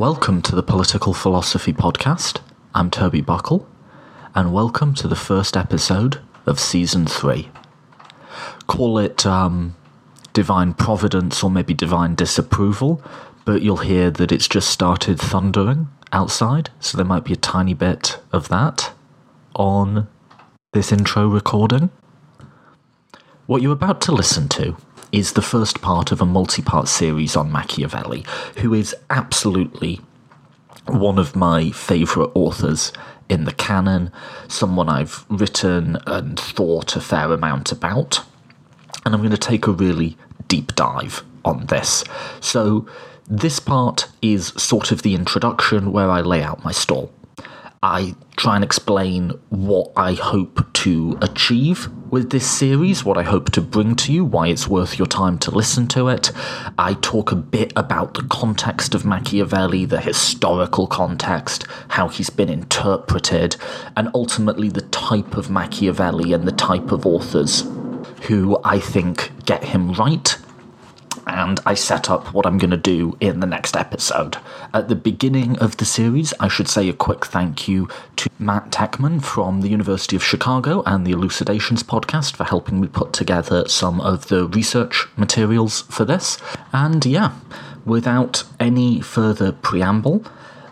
Welcome to the Political Philosophy Podcast. I'm Toby Buckle, and welcome to the first episode of Season 3. Call it um, Divine Providence or maybe Divine Disapproval, but you'll hear that it's just started thundering outside, so there might be a tiny bit of that on this intro recording. What you're about to listen to is the first part of a multi part series on Machiavelli, who is absolutely one of my favourite authors in the canon, someone I've written and thought a fair amount about. And I'm going to take a really deep dive on this. So, this part is sort of the introduction where I lay out my stall. I try and explain what I hope to achieve with this series, what I hope to bring to you, why it's worth your time to listen to it. I talk a bit about the context of Machiavelli, the historical context, how he's been interpreted, and ultimately the type of Machiavelli and the type of authors who I think get him right and I set up what I'm going to do in the next episode. At the beginning of the series, I should say a quick thank you to Matt Teichman from the University of Chicago and the Elucidations podcast for helping me put together some of the research materials for this. And yeah, without any further preamble,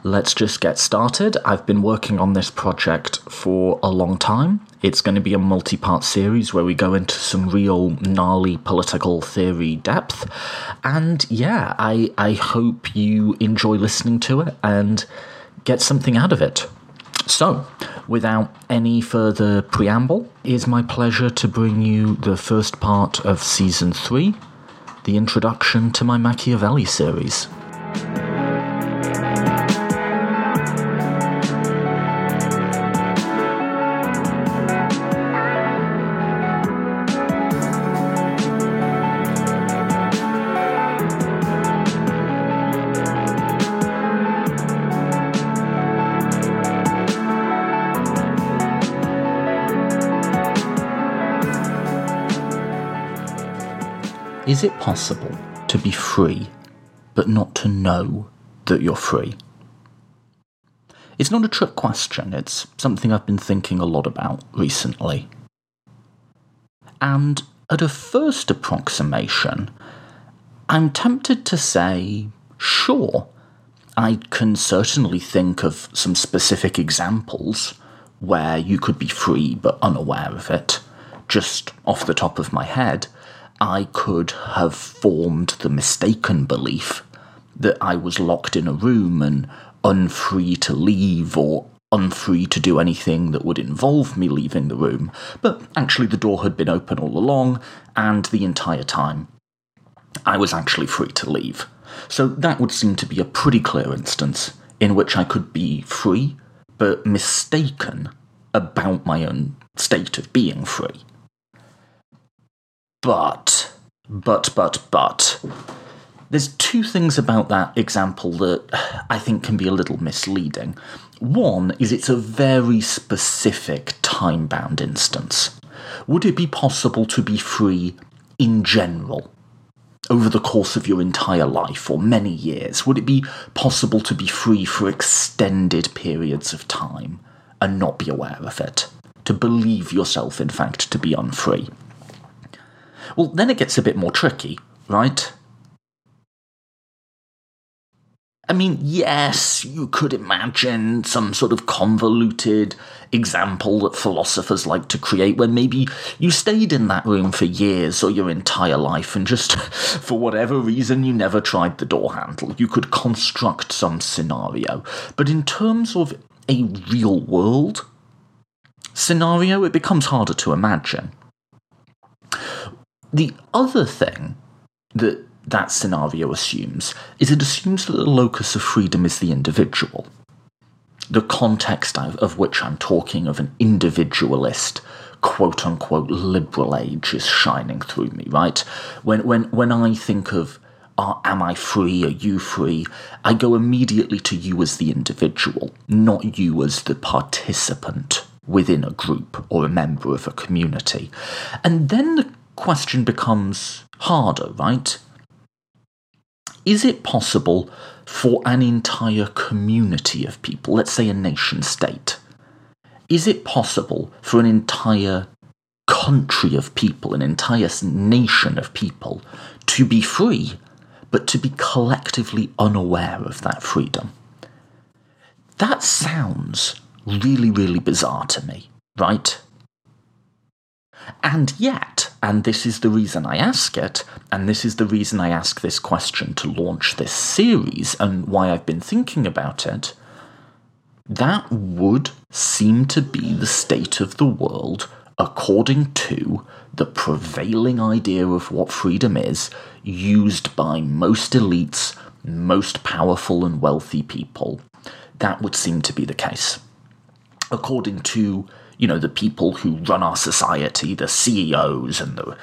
let's just get started. I've been working on this project for a long time. It's going to be a multi part series where we go into some real gnarly political theory depth. And yeah, I, I hope you enjoy listening to it and get something out of it. So, without any further preamble, it is my pleasure to bring you the first part of season three, the introduction to my Machiavelli series. Is it possible to be free but not to know that you're free? It's not a trick question, it's something I've been thinking a lot about recently. And at a first approximation, I'm tempted to say, sure, I can certainly think of some specific examples where you could be free but unaware of it, just off the top of my head. I could have formed the mistaken belief that I was locked in a room and unfree to leave or unfree to do anything that would involve me leaving the room, but actually the door had been open all along, and the entire time I was actually free to leave. So that would seem to be a pretty clear instance in which I could be free, but mistaken about my own state of being free. But, but, but, but, there's two things about that example that I think can be a little misleading. One is it's a very specific time bound instance. Would it be possible to be free in general? Over the course of your entire life or many years, would it be possible to be free for extended periods of time and not be aware of it? To believe yourself, in fact, to be unfree? Well, then it gets a bit more tricky, right? I mean, yes, you could imagine some sort of convoluted example that philosophers like to create where maybe you stayed in that room for years or your entire life and just, for whatever reason, you never tried the door handle. You could construct some scenario. But in terms of a real world scenario, it becomes harder to imagine. The other thing that that scenario assumes is it assumes that the locus of freedom is the individual. The context of which I'm talking of an individualist, quote unquote, liberal age is shining through me, right? When, when, when I think of are, am I free? Are you free? I go immediately to you as the individual, not you as the participant within a group or a member of a community. And then the question becomes harder, right? is it possible for an entire community of people, let's say a nation state, is it possible for an entire country of people, an entire nation of people, to be free, but to be collectively unaware of that freedom? That sounds really, really bizarre to me, right? And yet, and this is the reason I ask it, and this is the reason I ask this question to launch this series, and why I've been thinking about it, that would seem to be the state of the world according to the prevailing idea of what freedom is, used by most elites, most powerful and wealthy people. That would seem to be the case. According to you know, the people who run our society, the CEOs and the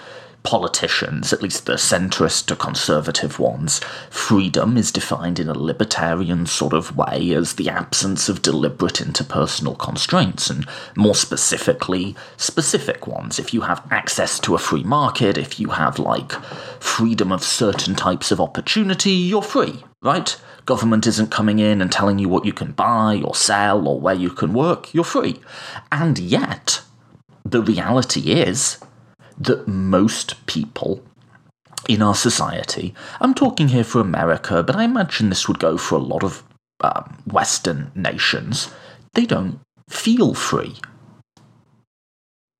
politicians, at least the centrist to conservative ones, freedom is defined in a libertarian sort of way as the absence of deliberate interpersonal constraints, and more specifically, specific ones. If you have access to a free market, if you have, like, freedom of certain types of opportunity, you're free, right? Government isn't coming in and telling you what you can buy or sell or where you can work, you're free. And yet, the reality is that most people in our society, I'm talking here for America, but I imagine this would go for a lot of um, Western nations, they don't feel free.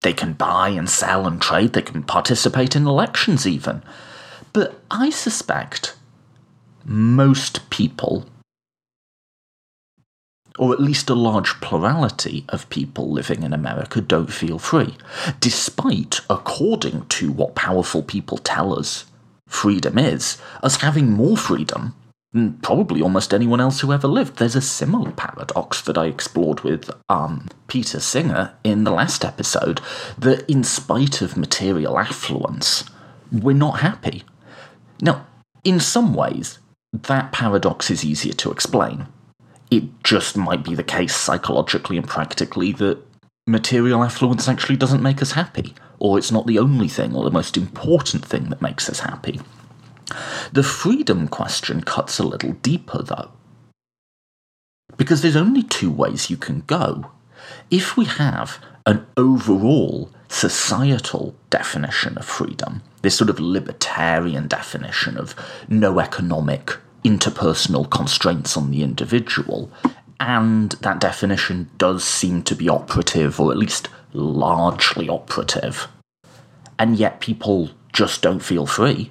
They can buy and sell and trade, they can participate in elections even. But I suspect most people or at least a large plurality of people living in America don't feel free, despite, according to what powerful people tell us freedom is, us having more freedom probably almost anyone else who ever lived. There's a similar paradox that I explored with um, Peter Singer in the last episode that, in spite of material affluence, we're not happy. Now, in some ways, that paradox is easier to explain it just might be the case psychologically and practically that material affluence actually doesn't make us happy, or it's not the only thing or the most important thing that makes us happy. The freedom question cuts a little deeper, though. Because there's only two ways you can go. If we have an overall societal definition of freedom, this sort of libertarian definition of no economic interpersonal constraints on the individual, and that definition does seem to be operative, or at least largely operative, and yet people just don't feel free,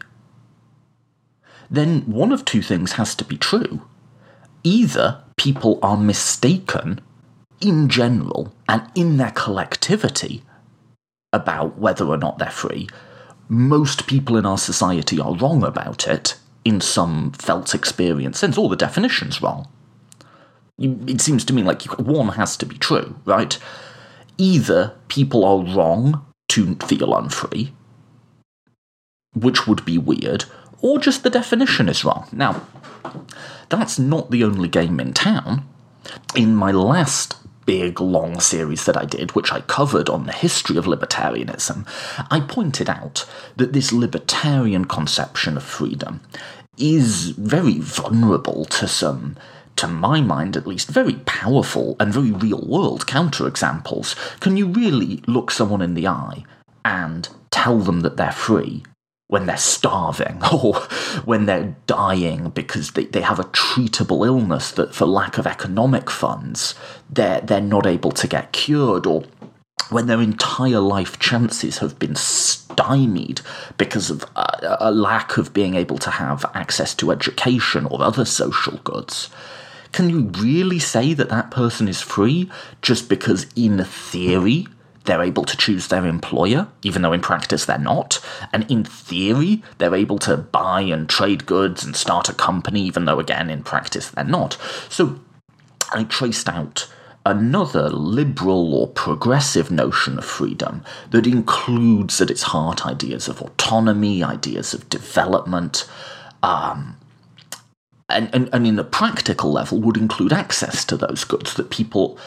then one of two things has to be true. Either people are mistaken in general and in their collectivity about whether or not they're free. Most people in our society are wrong about it, in some felt experience sense, all the definition's wrong. It seems to me like one has to be true, right? Either people are wrong to feel unfree, which would be weird, or just the definition is wrong. Now, that's not the only game in town. In my last big long series that I did, which I covered on the history of libertarianism, I pointed out that this libertarian conception of freedom is very vulnerable to some to my mind at least, very powerful and very real world counterexamples. Can you really look someone in the eye and tell them that they're free when hmm. they're starving or when they're dying because they, they have a treatable illness that for lack of economic funds they're they're not able to get cured or when their entire life chances have been stymied because of a, a, lack of being able to have access to education or other social goods. Can you really say that that person is free just because, in theory, they're able to choose their employer, even though in practice they're not. And in theory, they're able to buy and trade goods and start a company, even though, again, in practice they're not. So I traced out another liberal or progressive notion of freedom that includes at its heart ideas of autonomy, ideas of development, um, and, and, and in a practical level would include access to those goods that people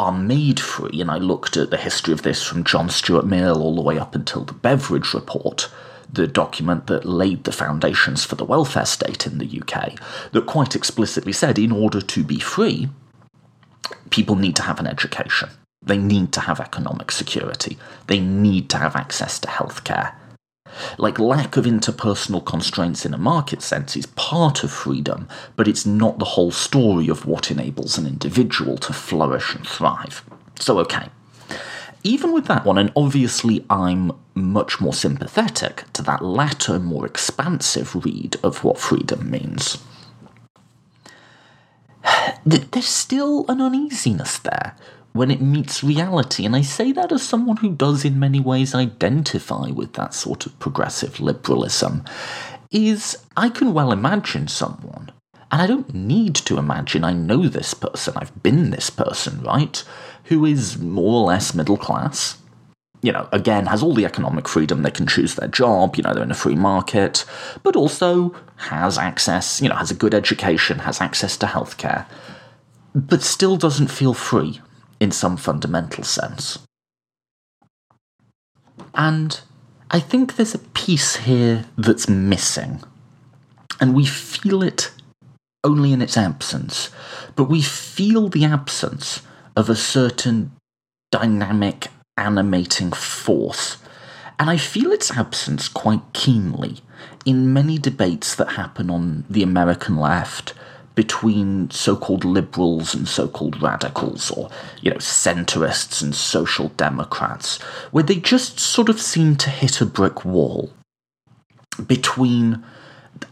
are made free, and I looked at the history of this from John Stuart Mill all the way up until the Beveridge Report, the document that laid the foundations for the welfare state in the UK, that quite explicitly said in order to be free, people need to have an education. They need to have economic security. They need to have access to healthcare. Like, lack of interpersonal constraints in a market sense is part of freedom, but it's not the whole story of what enables an individual to flourish and thrive. So, okay. Even with that one, and obviously I'm much more sympathetic to that latter, more expansive read of what freedom means. There's still an uneasiness there when it meets reality, and I say that as someone who does in many ways identify with that sort of progressive liberalism, is I can well imagine someone, and I don't need to imagine I know this person, I've been this person, right, who is more or less middle class, you know, again, has all the economic freedom, they can choose their job, you know, they're in a free market, but also has access, you know, has a good education, has access to healthcare, but still doesn't feel free in some fundamental sense. And I think there's a piece here that's missing. And we feel it only in its absence, but we feel the absence of a certain dynamic, animating force. And I feel its absence quite keenly in many debates that happen on the American left between so-called liberals and so-called radicals or you know centrists and social democrats where they just sort of seem to hit a brick wall between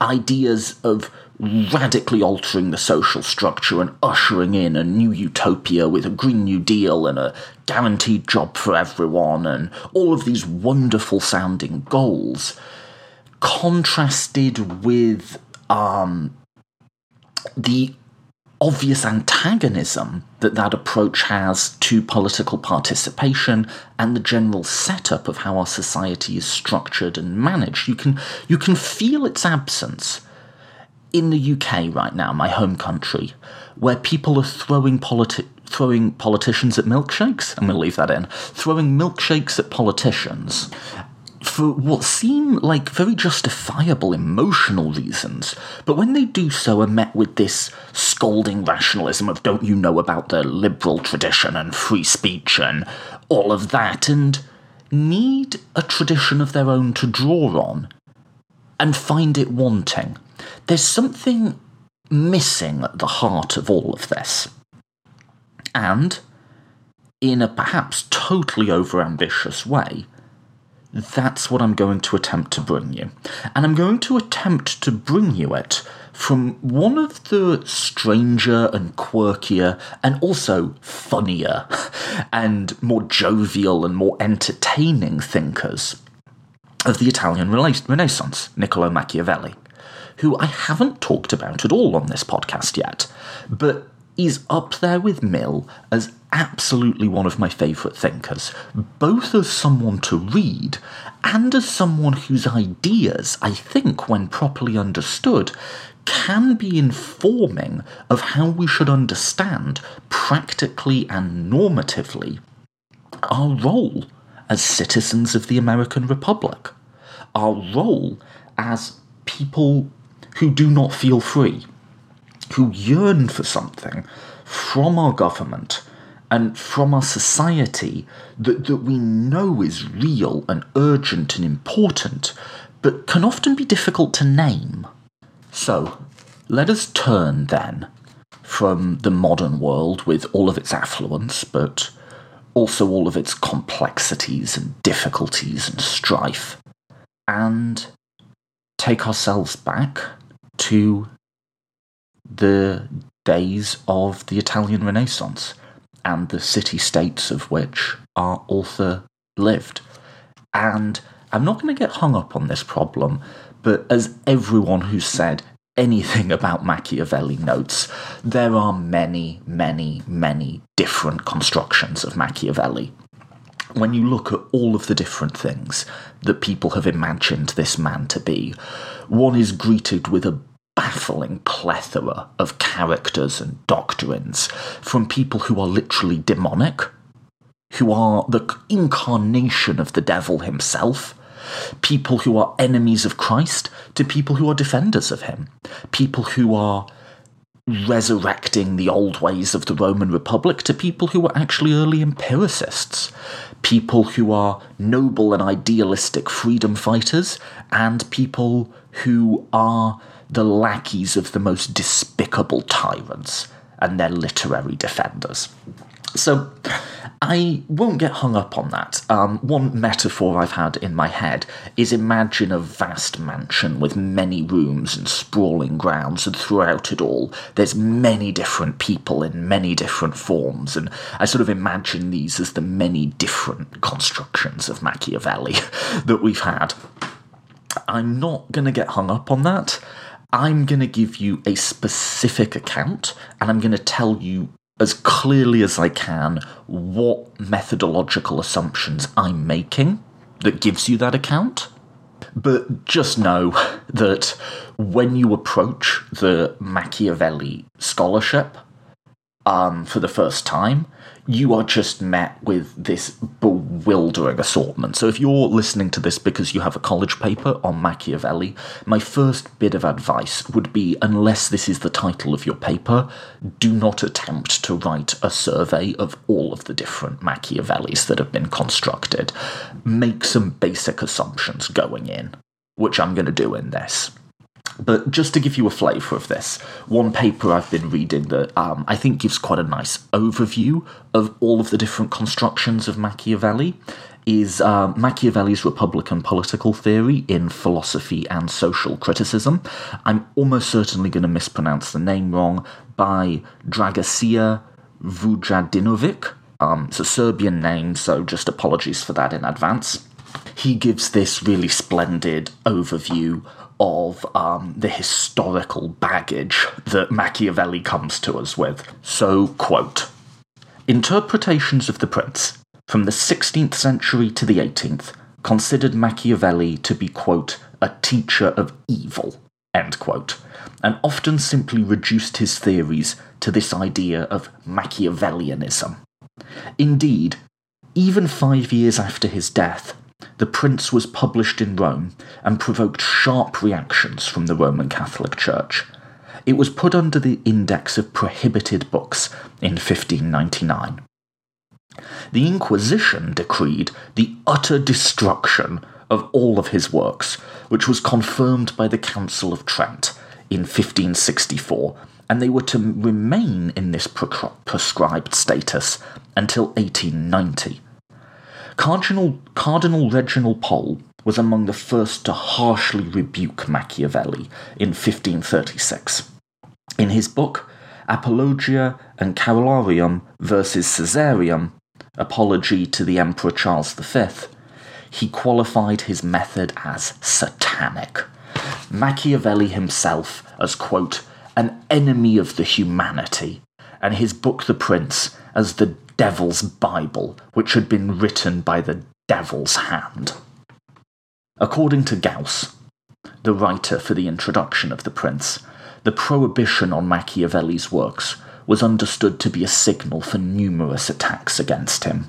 ideas of radically altering the social structure and ushering in a new utopia with a Green New Deal and a guaranteed job for everyone and all of these wonderful sounding goals, contrasted with um, the obvious antagonism that that approach has to political participation and the general setup of how our society is structured and managed. You can you can feel its absence in the UK right now, my home country, where people are throwing politi- throwing politicians at milkshakes. I'm going to leave that in. Throwing milkshakes at politicians for what seem like very justifiable emotional reasons, but when they do so are met with this scolding rationalism of don't you know about the liberal tradition and free speech and all of that, and need a tradition of their own to draw on, and find it wanting. There's something missing at the heart of all of this. And, in a perhaps totally overambitious way, that's what I'm going to attempt to bring you. And I'm going to attempt to bring you it from one of the stranger and quirkier and also funnier and more jovial and more entertaining thinkers of the Italian Renaissance, Niccolo Machiavelli, who I haven't talked about at all on this podcast yet, but is up there with Mill as absolutely one of my favourite thinkers, both as someone to read and as someone whose ideas, I think, when properly understood, can be informing of how we should understand, practically and normatively, our role as citizens of the American Republic, our role as people who do not feel free, who yearn for something from our government and from our society that, that we know is real and urgent and important, but can often be difficult to name. So, let us turn then from the modern world with all of its affluence, but also all of its complexities and difficulties and strife, and take ourselves back to the days of the Italian Renaissance and the city states of which our author lived. And I'm not going to get hung up on this problem, but as everyone who's said anything about Machiavelli notes, there are many, many, many different constructions of Machiavelli. When you look at all of the different things that people have imagined this man to be, one is greeted with a baffling plethora of characters and doctrines from people who are literally demonic, who are the incarnation of the devil himself, people who are enemies of Christ to people who are defenders of him, people who are resurrecting the old ways of the Roman Republic to people who were actually early empiricists, people who are noble and idealistic freedom fighters, and people who are the lackeys of the most despicable tyrants and their literary defenders. So, I won't get hung up on that. Um, one metaphor I've had in my head is imagine a vast mansion with many rooms and sprawling grounds, and throughout it all, there's many different people in many different forms, and I sort of imagine these as the many different constructions of Machiavelli that we've had. I'm not going to get hung up on that. I'm going to give you a specific account and I'm going to tell you as clearly as I can what methodological assumptions I'm making that gives you that account. But just know that when you approach the Machiavelli scholarship um, for the first time, you are just met with this bewildering assortment. So, if you're listening to this because you have a college paper on Machiavelli, my first bit of advice would be unless this is the title of your paper, do not attempt to write a survey of all of the different Machiavellis that have been constructed. Make some basic assumptions going in, which I'm going to do in this. But just to give you a flavour of this, one paper I've been reading that um, I think gives quite a nice overview of all of the different constructions of Machiavelli is uh, Machiavelli's Republican Political Theory in Philosophy and Social Criticism. I'm almost certainly going to mispronounce the name wrong by Dragosia Vujadinovic. Um, it's a Serbian name, so just apologies for that in advance. He gives this really splendid overview of um, the historical baggage that Machiavelli comes to us with. So, quote Interpretations of the Prince from the 16th century to the 18th considered Machiavelli to be, quote, a teacher of evil, end quote, and often simply reduced his theories to this idea of Machiavellianism. Indeed, even five years after his death, the Prince was published in Rome and provoked sharp reactions from the Roman Catholic Church. It was put under the Index of Prohibited Books in 1599. The Inquisition decreed the utter destruction of all of his works, which was confirmed by the Council of Trent in 1564, and they were to remain in this prescribed status until 1890 Cardinal, Cardinal Reginald Pole was among the first to harshly rebuke Machiavelli in 1536. In his book, Apologia and Carolarium versus Caesarium, Apology to the Emperor Charles V, he qualified his method as satanic. Machiavelli himself as, quote, an enemy of the humanity, and his book The Prince as the devil's Bible, which had been written by the devil's hand. According to Gauss, the writer for the introduction of the prince, the prohibition on Machiavelli's works was understood to be a signal for numerous attacks against him.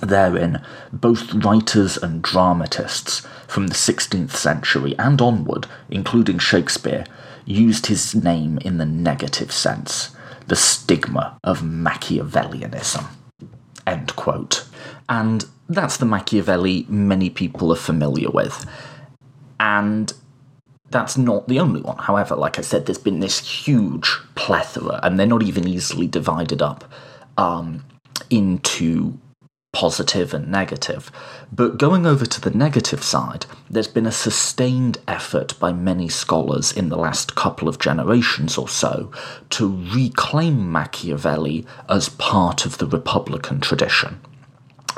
Therein, both writers and dramatists from the 16th century and onward, including Shakespeare, used his name in the negative sense, the stigma of Machiavellianism. End quote. And that's the Machiavelli many people are familiar with. And that's not the only one. However, like I said, there's been this huge plethora, and they're not even easily divided up um, into positive and negative. But going over to the negative side, there's been a sustained effort by many scholars in the last couple of generations or so to reclaim Machiavelli as part of the Republican tradition,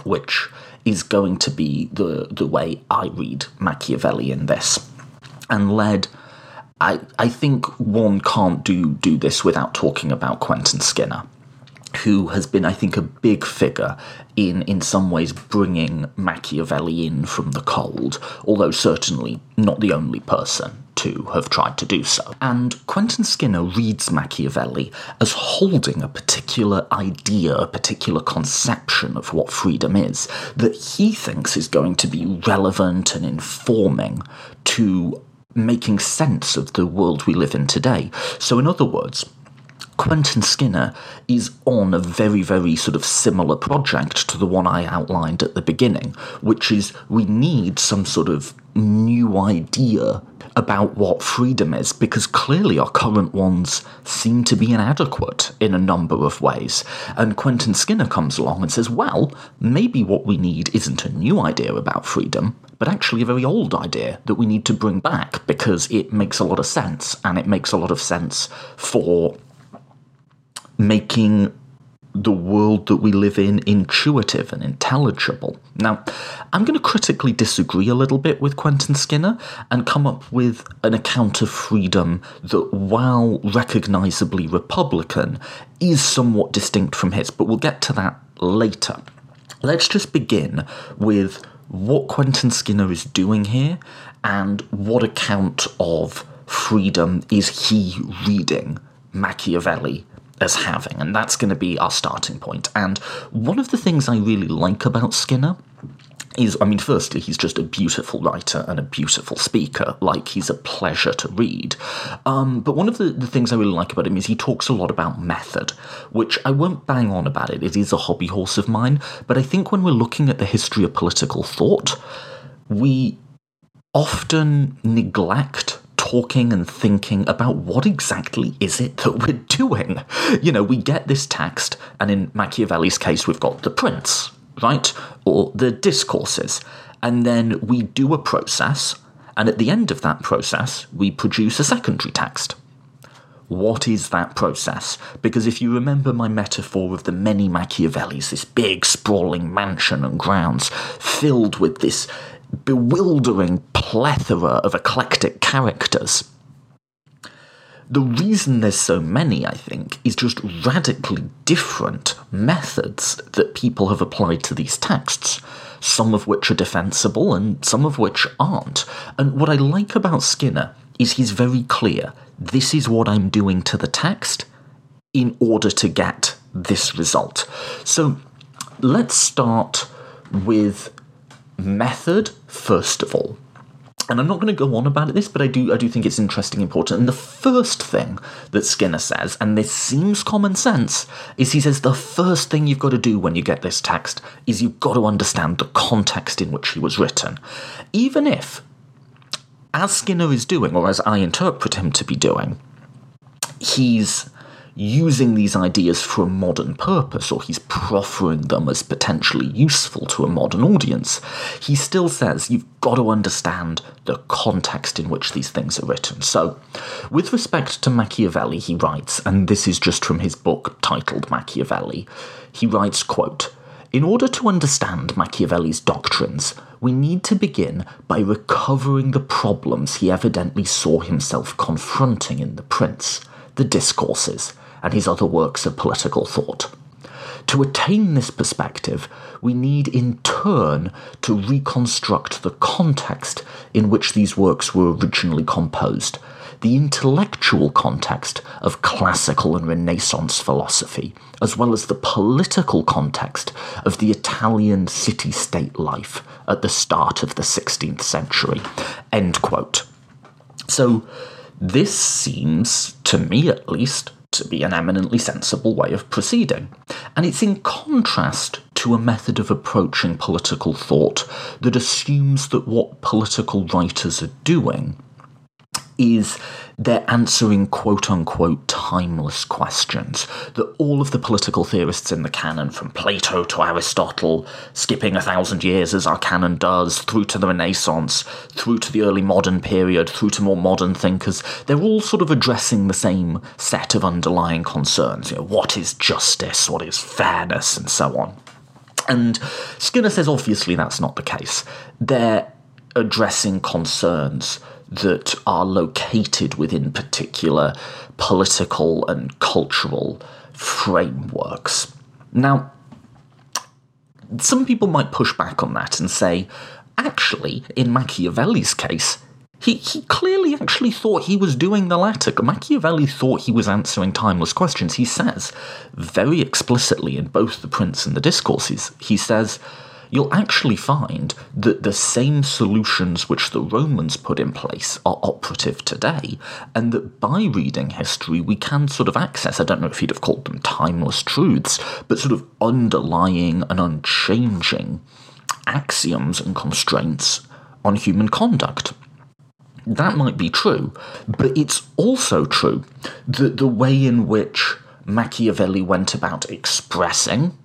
which is going to be the, the way I read Machiavelli in this. And led. I, I think one can't do, do this without talking about Quentin Skinner who has been, I think, a big figure in, in some ways, bringing Machiavelli in from the cold, although certainly not the only person to have tried to do so. And Quentin Skinner reads Machiavelli as holding a particular idea, a particular conception of what freedom is, that he thinks is going to be relevant and informing to making sense of the world we live in today. So, in other words, Quentin Skinner is on a very, very sort of similar project to the one I outlined at the beginning, which is we need some sort of new idea about what freedom is, because clearly our current ones seem to be inadequate in a number of ways. And Quentin Skinner comes along and says, well, maybe what we need isn't a new idea about freedom, but actually a very old idea that we need to bring back because it makes a lot of sense, and it makes a lot of sense for making the world that we live in intuitive and intelligible. Now, I'm going to critically disagree a little bit with Quentin Skinner and come up with an account of freedom that, while recognisably Republican, is somewhat distinct from his, but we'll get to that later. Let's just begin with what Quentin Skinner is doing here and what account of freedom is he reading Machiavelli as having, and that's going to be our starting point. And one of the things I really like about Skinner is, I mean, firstly, he's just a beautiful writer and a beautiful speaker. Like, he's a pleasure to read. Um, but one of the, the things I really like about him is he talks a lot about method, which I won't bang on about it. It is a hobby horse of mine. But I think when we're looking at the history of political thought, we often neglect talking and thinking about what exactly is it that we're doing. You know, we get this text, and in Machiavelli's case, we've got the prince, right? Or the discourses. And then we do a process, and at the end of that process, we produce a secondary text. What is that process? Because if you remember my metaphor of the many Machiavellis, this big sprawling mansion and grounds filled with this bewildering plethora of eclectic characters. The reason there's so many, I think, is just radically different methods that people have applied to these texts, some of which are defensible and some of which aren't. And what I like about Skinner is he's very clear this is what I'm doing to the text in order to get this result. So let's start with method first of all. And I'm not going to go on about this, but I do I do think it's interesting, important. And the first thing that Skinner says, and this seems common sense, is he says the first thing you've got to do when you get this text is you've got to understand the context in which he was written. Even if, as Skinner is doing, or as I interpret him to be doing, he's using these ideas for a modern purpose, or he's proffering them as potentially useful to a modern audience, he still says you've got to understand the context in which these things are written. So, with respect to Machiavelli, he writes, and this is just from his book titled Machiavelli, he writes, quote, in order to understand Machiavelli's doctrines, we need to begin by recovering the problems he evidently saw himself confronting in The Prince, the discourses, and his other works of political thought. To attain this perspective, we need in turn to reconstruct the context in which these works were originally composed, the intellectual context of classical and Renaissance philosophy, as well as the political context of the Italian city state life at the start of the 16th century. End quote. So, this seems, to me at least, to be an eminently sensible way of proceeding. And it's in contrast to a method of approaching political thought that assumes that what political writers are doing is they're answering quote unquote timeless questions that all of the political theorists in the canon, from Plato to Aristotle, skipping a thousand years as our canon does, through to the Renaissance, through to the early modern period, through to more modern thinkers, they're all sort of addressing the same set of underlying concerns. You know, what is justice? What is fairness? And so on. And Skinner says obviously that's not the case. They're addressing concerns that are located within particular political and cultural frameworks. Now, some people might push back on that and say, actually, in Machiavelli's case, He, he clearly actually thought he was doing the latter. Machiavelli thought he was answering timeless questions. He says very explicitly in both The Prince and the Discourses, he says, you'll actually find that the same solutions which the Romans put in place are operative today, and that by reading history, we can sort of access, I don't know if you'd have called them timeless truths, but sort of underlying and unchanging axioms and constraints on human conduct. That might be true, but it's also true that the way in which Machiavelli went about expressing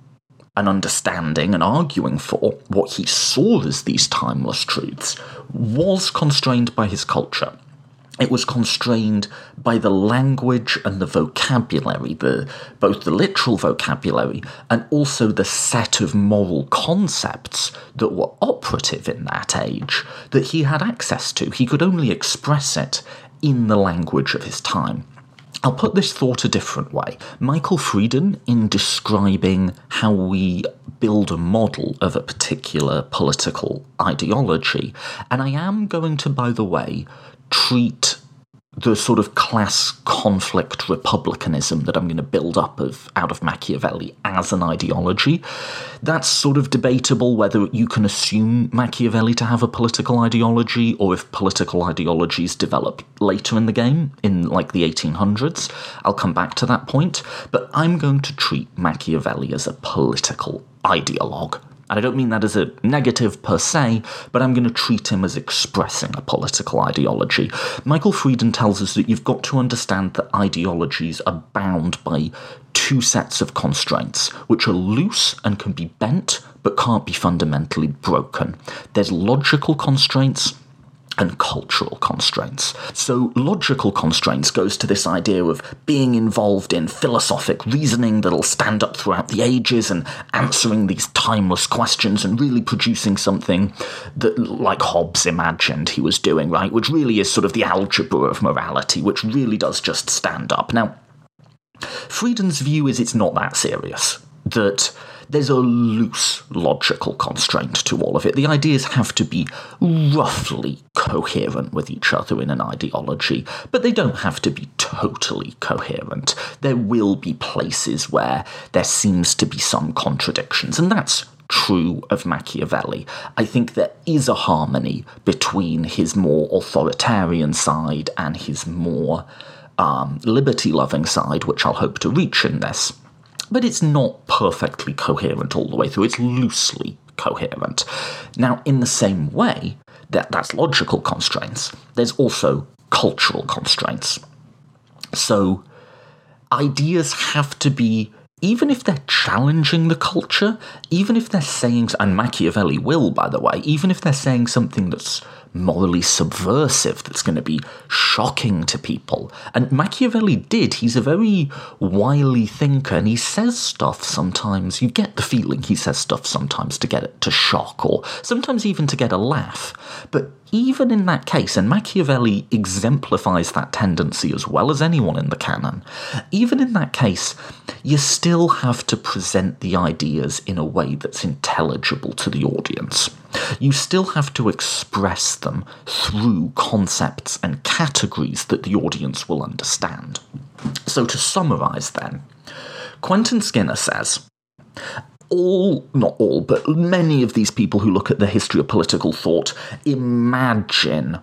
and understanding and arguing for what he saw as these timeless truths was constrained by his culture. It was constrained by the language and the vocabulary, the, both the literal vocabulary and also the set of moral concepts that were operative in that age that he had access to. He could only express it in the language of his time. I'll put this thought a different way. Michael Freeden, in describing how we build a model of a particular political ideology, and I am going to, by the way, treat the sort of class conflict republicanism that I'm going to build up of out of Machiavelli as an ideology. That's sort of debatable whether you can assume Machiavelli to have a political ideology or if political ideologies develop later in the game, in like the 1800s. I'll come back to that point, but I'm going to treat Machiavelli as a political ideologue. And I don't mean that as a negative per se, but I'm going to treat him as expressing a political ideology. Michael Freeden tells us that you've got to understand that ideologies are bound by two sets of constraints, which are loose and can be bent, but can't be fundamentally broken. There's logical constraints and cultural constraints. So, logical constraints goes to this idea of being involved in philosophic reasoning that'll stand up throughout the ages and answering these timeless questions and really producing something that, like Hobbes imagined he was doing, right? Which really is sort of the algebra of morality, which really does just stand up. Now, Freeden's view is it's not that serious. That there's a loose logical constraint to all of it. The ideas have to be roughly coherent with each other in an ideology, but they don't have to be totally coherent. There will be places where there seems to be some contradictions, and that's true of Machiavelli. I think there is a harmony between his more authoritarian side and his more um, liberty loving side, which I'll hope to reach in this but it's not perfectly coherent all the way through. It's loosely coherent. Now, in the same way, that that's logical constraints, there's also cultural constraints. So, ideas have to be, even if they're challenging the culture, even if they're saying, and Machiavelli will, by the way, even if they're saying something that's morally subversive that's going to be shocking to people. And Machiavelli did. He's a very wily thinker and he says stuff sometimes. You get the feeling he says stuff sometimes to get it to shock or sometimes even to get a laugh. But even in that case, and Machiavelli exemplifies that tendency as well as anyone in the canon, even in that case, you still have to present the ideas in a way that's intelligible to the audience. You still have to express them through concepts and categories that the audience will understand. So, to summarise then, Quentin Skinner says, all, not all, but many of these people who look at the history of political thought imagine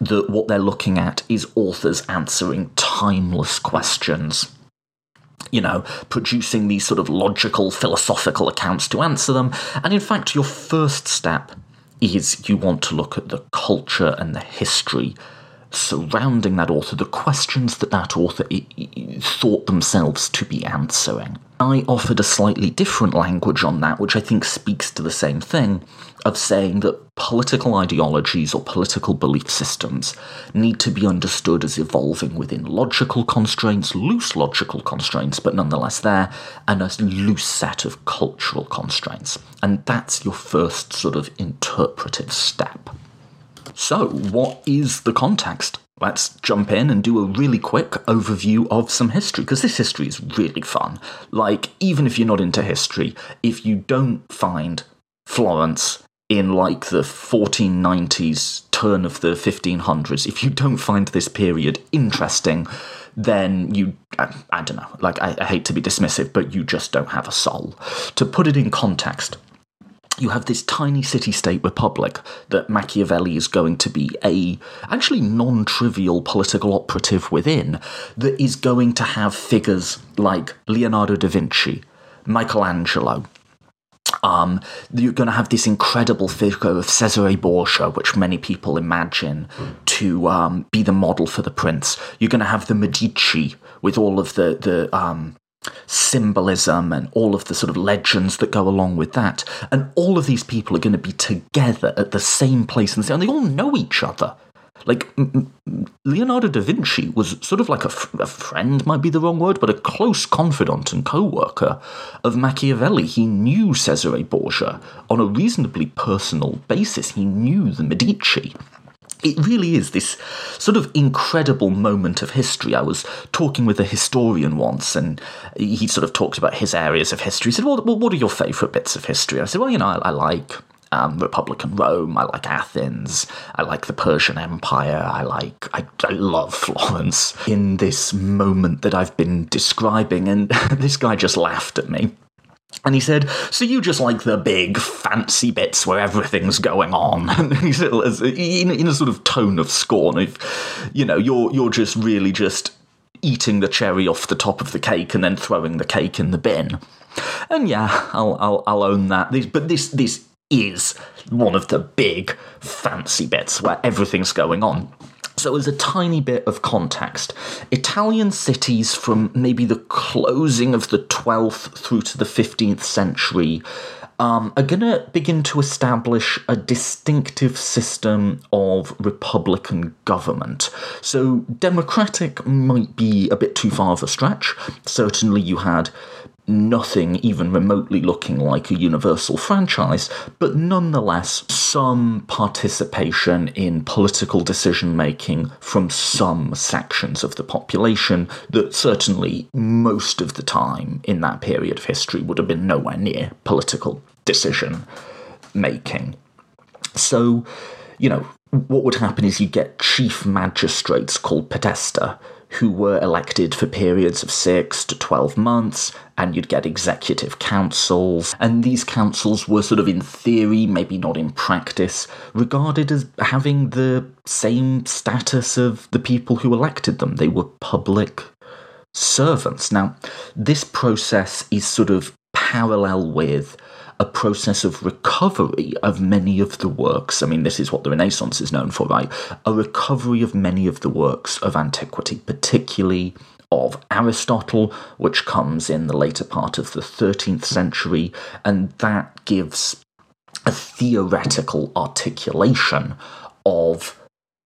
that what they're looking at is authors answering timeless questions. You know, producing these sort of logical, philosophical accounts to answer them. And in fact, your first step is you want to look at the culture and the history surrounding that author, the questions that that author thought themselves to be answering. I offered a slightly different language on that, which I think speaks to the same thing of saying that political ideologies or political belief systems need to be understood as evolving within logical constraints, loose logical constraints, but nonetheless there, and a loose set of cultural constraints. And that's your first sort of interpretive step. So, what is the context? Let's jump in and do a really quick overview of some history, because this history is really fun. Like, even if you're not into history, if you don't find Florence in like the 1490s turn of the 1500s, if you don't find this period interesting, then you, I, I don't know, like, I, I hate to be dismissive, but you just don't have a soul. To put it in context, you have this tiny city state republic that Machiavelli is going to be a actually non trivial political operative within, that is going to have figures like Leonardo da Vinci, Michelangelo. Um, you're going to have this incredible figure of Cesare Borgia, which many people imagine to um, be the model for the prince. You're going to have the Medici with all of the the um, symbolism and all of the sort of legends that go along with that. And all of these people are going to be together at the same place and they all know each other. Like Leonardo da Vinci was sort of like a, f- a friend, might be the wrong word, but a close confidant and co worker of Machiavelli. He knew Cesare Borgia on a reasonably personal basis. He knew the Medici it really is this sort of incredible moment of history. I was talking with a historian once, and he sort of talked about his areas of history. He said, "Well, what are your favourite bits of history?" I said, "Well, you know, I, I like." Um, Republican Rome. I like Athens. I like the Persian Empire. I like, I, I love Florence. In this moment that I've been describing, and this guy just laughed at me. And he said, "So you just like the big fancy bits where everything's going on?" And he said, in, in a sort of tone of scorn, "If you know, you're you're just really just eating the cherry off the top of the cake and then throwing the cake in the bin." And yeah, I'll I'll, I'll own that. This, but this this is one of the big fancy bits where everything's going on. So, as a tiny bit of context, Italian cities from maybe the closing of the 12th through to the 15th century um, are going to begin to establish a distinctive system of republican government. So, democratic might be a bit too far of a stretch. Certainly, you had nothing even remotely looking like a universal franchise, but nonetheless some participation in political decision making from some sections of the population that certainly most of the time in that period of history would have been nowhere near political decision making. So, you know, what would happen is you get chief magistrates called podesta who were elected for periods of six to 12 months, and you'd get executive councils. And these councils were sort of, in theory, maybe not in practice, regarded as having the same status of the people who elected them. They were public servants. Now, this process is sort of parallel with a process of recovery of many of the works. I mean, this is what the Renaissance is known for, right? A recovery of many of the works of antiquity, particularly of Aristotle, which comes in the later part of the 13th century, and that gives a theoretical articulation of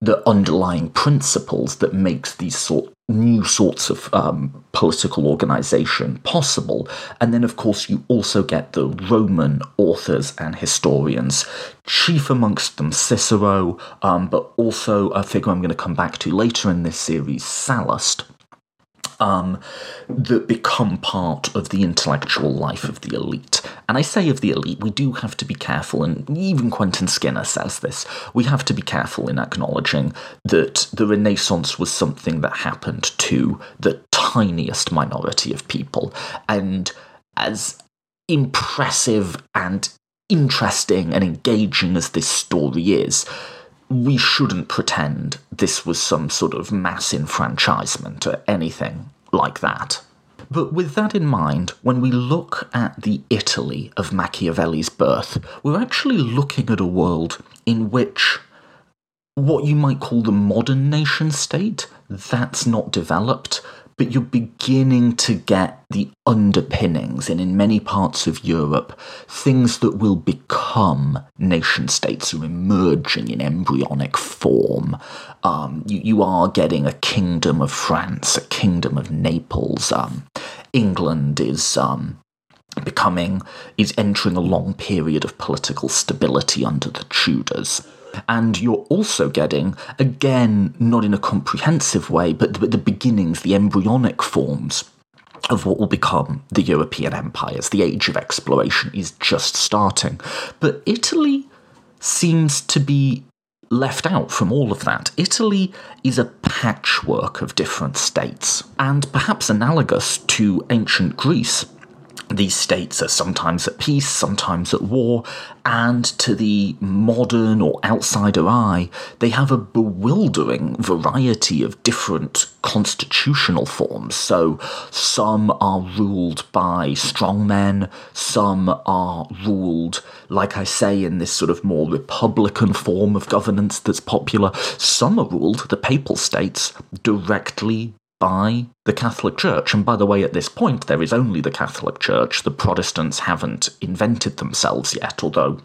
the underlying principles that makes these sort new sorts of um, political organization possible. And then, of course, you also get the Roman authors and historians, chief amongst them Cicero, um, but also a figure I'm going to come back to later in this series, Sallust um, that become part of the intellectual life of the elite. And I say of the elite, we do have to be careful, and even Quentin Skinner says this we have to be careful in acknowledging that the Renaissance was something that happened to the tiniest minority of people. And as impressive and interesting and engaging as this story is, we shouldn't pretend this was some sort of mass enfranchisement or anything like that. But with that in mind, when we look at the Italy of Machiavelli's birth, we're actually looking at a world in which what you might call the modern nation state, that's not developed, but you're beginning to get the underpinnings, and in many parts of Europe, things that will become nation states are emerging in embryonic form. Um, you, you, are getting a kingdom of France, a kingdom of Naples. Um, England is um, becoming, is entering a long period of political stability under the Tudors. And you're also getting, again, not in a comprehensive way, but the, the beginnings, the embryonic forms of what will become the European empires. The age of exploration is just starting. But Italy seems to be left out from all of that, Italy is a patchwork of different states, and perhaps analogous to ancient Greece these states are sometimes at peace, sometimes at war, and to the modern or outsider eye, they have a bewildering variety of different constitutional forms. So some are ruled by strongmen, some are ruled, like I say, in this sort of more republican form of governance that's popular. Some are ruled, the papal states, directly by the Catholic Church. And by the way, at this point, there is only the Catholic Church. The Protestants haven't invented themselves yet, although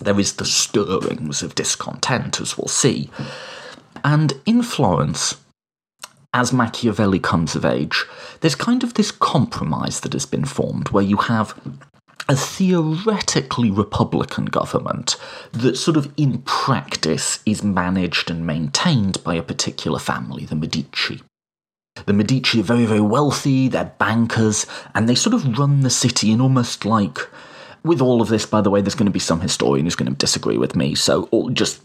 there is the stirrings of discontent, as we'll see. And in Florence, as Machiavelli comes of age, there's kind of this compromise that has been formed where you have a theoretically republican government that sort of in practice is managed and maintained by a particular family, the Medici. The Medici are very, very wealthy, they're bankers, and they sort of run the city in almost like. With all of this, by the way, there's going to be some historian who's going to disagree with me, so just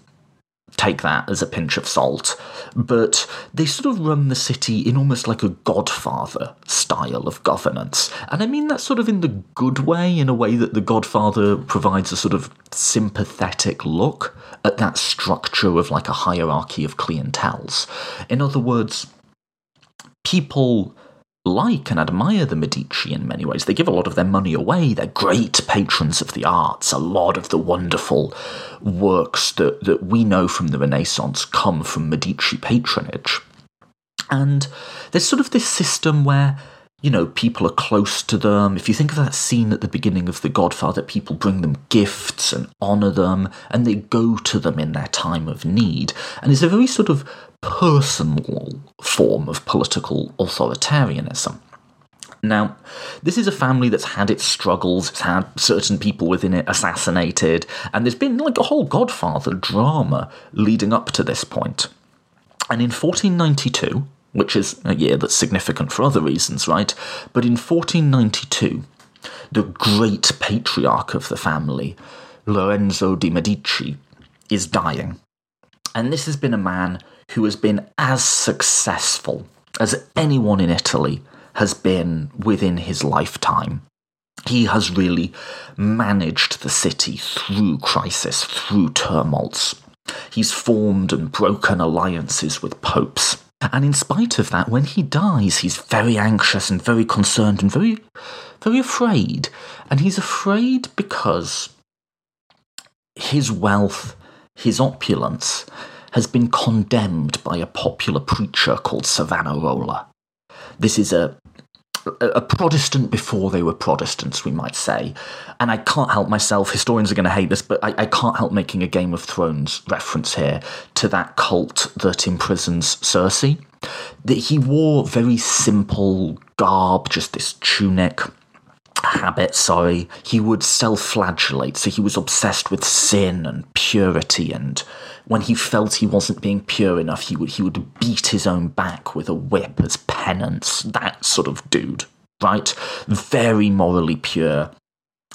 take that as a pinch of salt. But they sort of run the city in almost like a godfather style of governance. And I mean that sort of in the good way, in a way that the godfather provides a sort of sympathetic look at that structure of like a hierarchy of clientels. In other words, people like and admire the Medici in many ways. They give a lot of their money away. They're great patrons of the arts. A lot of the wonderful works that, that we know from the Renaissance come from Medici patronage. And there's sort of this system where you know, people are close to them. If you think of that scene at the beginning of The Godfather, people bring them gifts and honour them, and they go to them in their time of need. And it's a very sort of personal form of political authoritarianism. Now, this is a family that's had its struggles, it's had certain people within it assassinated, and there's been like a whole Godfather drama leading up to this point. And in 1492, which is a year that's significant for other reasons, right? But in 1492, the great patriarch of the family, Lorenzo de' Medici, is dying. And this has been a man who has been as successful as anyone in Italy has been within his lifetime. He has really managed the city through crisis, through tumults. He's formed and broken alliances with popes. And in spite of that, when he dies, he's very anxious and very concerned and very, very afraid. And he's afraid because his wealth, his opulence, has been condemned by a popular preacher called Savonarola. This is a a Protestant before they were Protestants, we might say. And I can't help myself, historians are going to hate this, but I, I, can't help making a Game of Thrones reference here to that cult that imprisons Cersei. That he wore very simple garb, just this tunic, habit, sorry. He would self flagellate, so he was obsessed with sin and purity and when he felt he wasn't being pure enough, he would he would beat his own back with a whip as penance. That sort of dude, right? Very morally pure,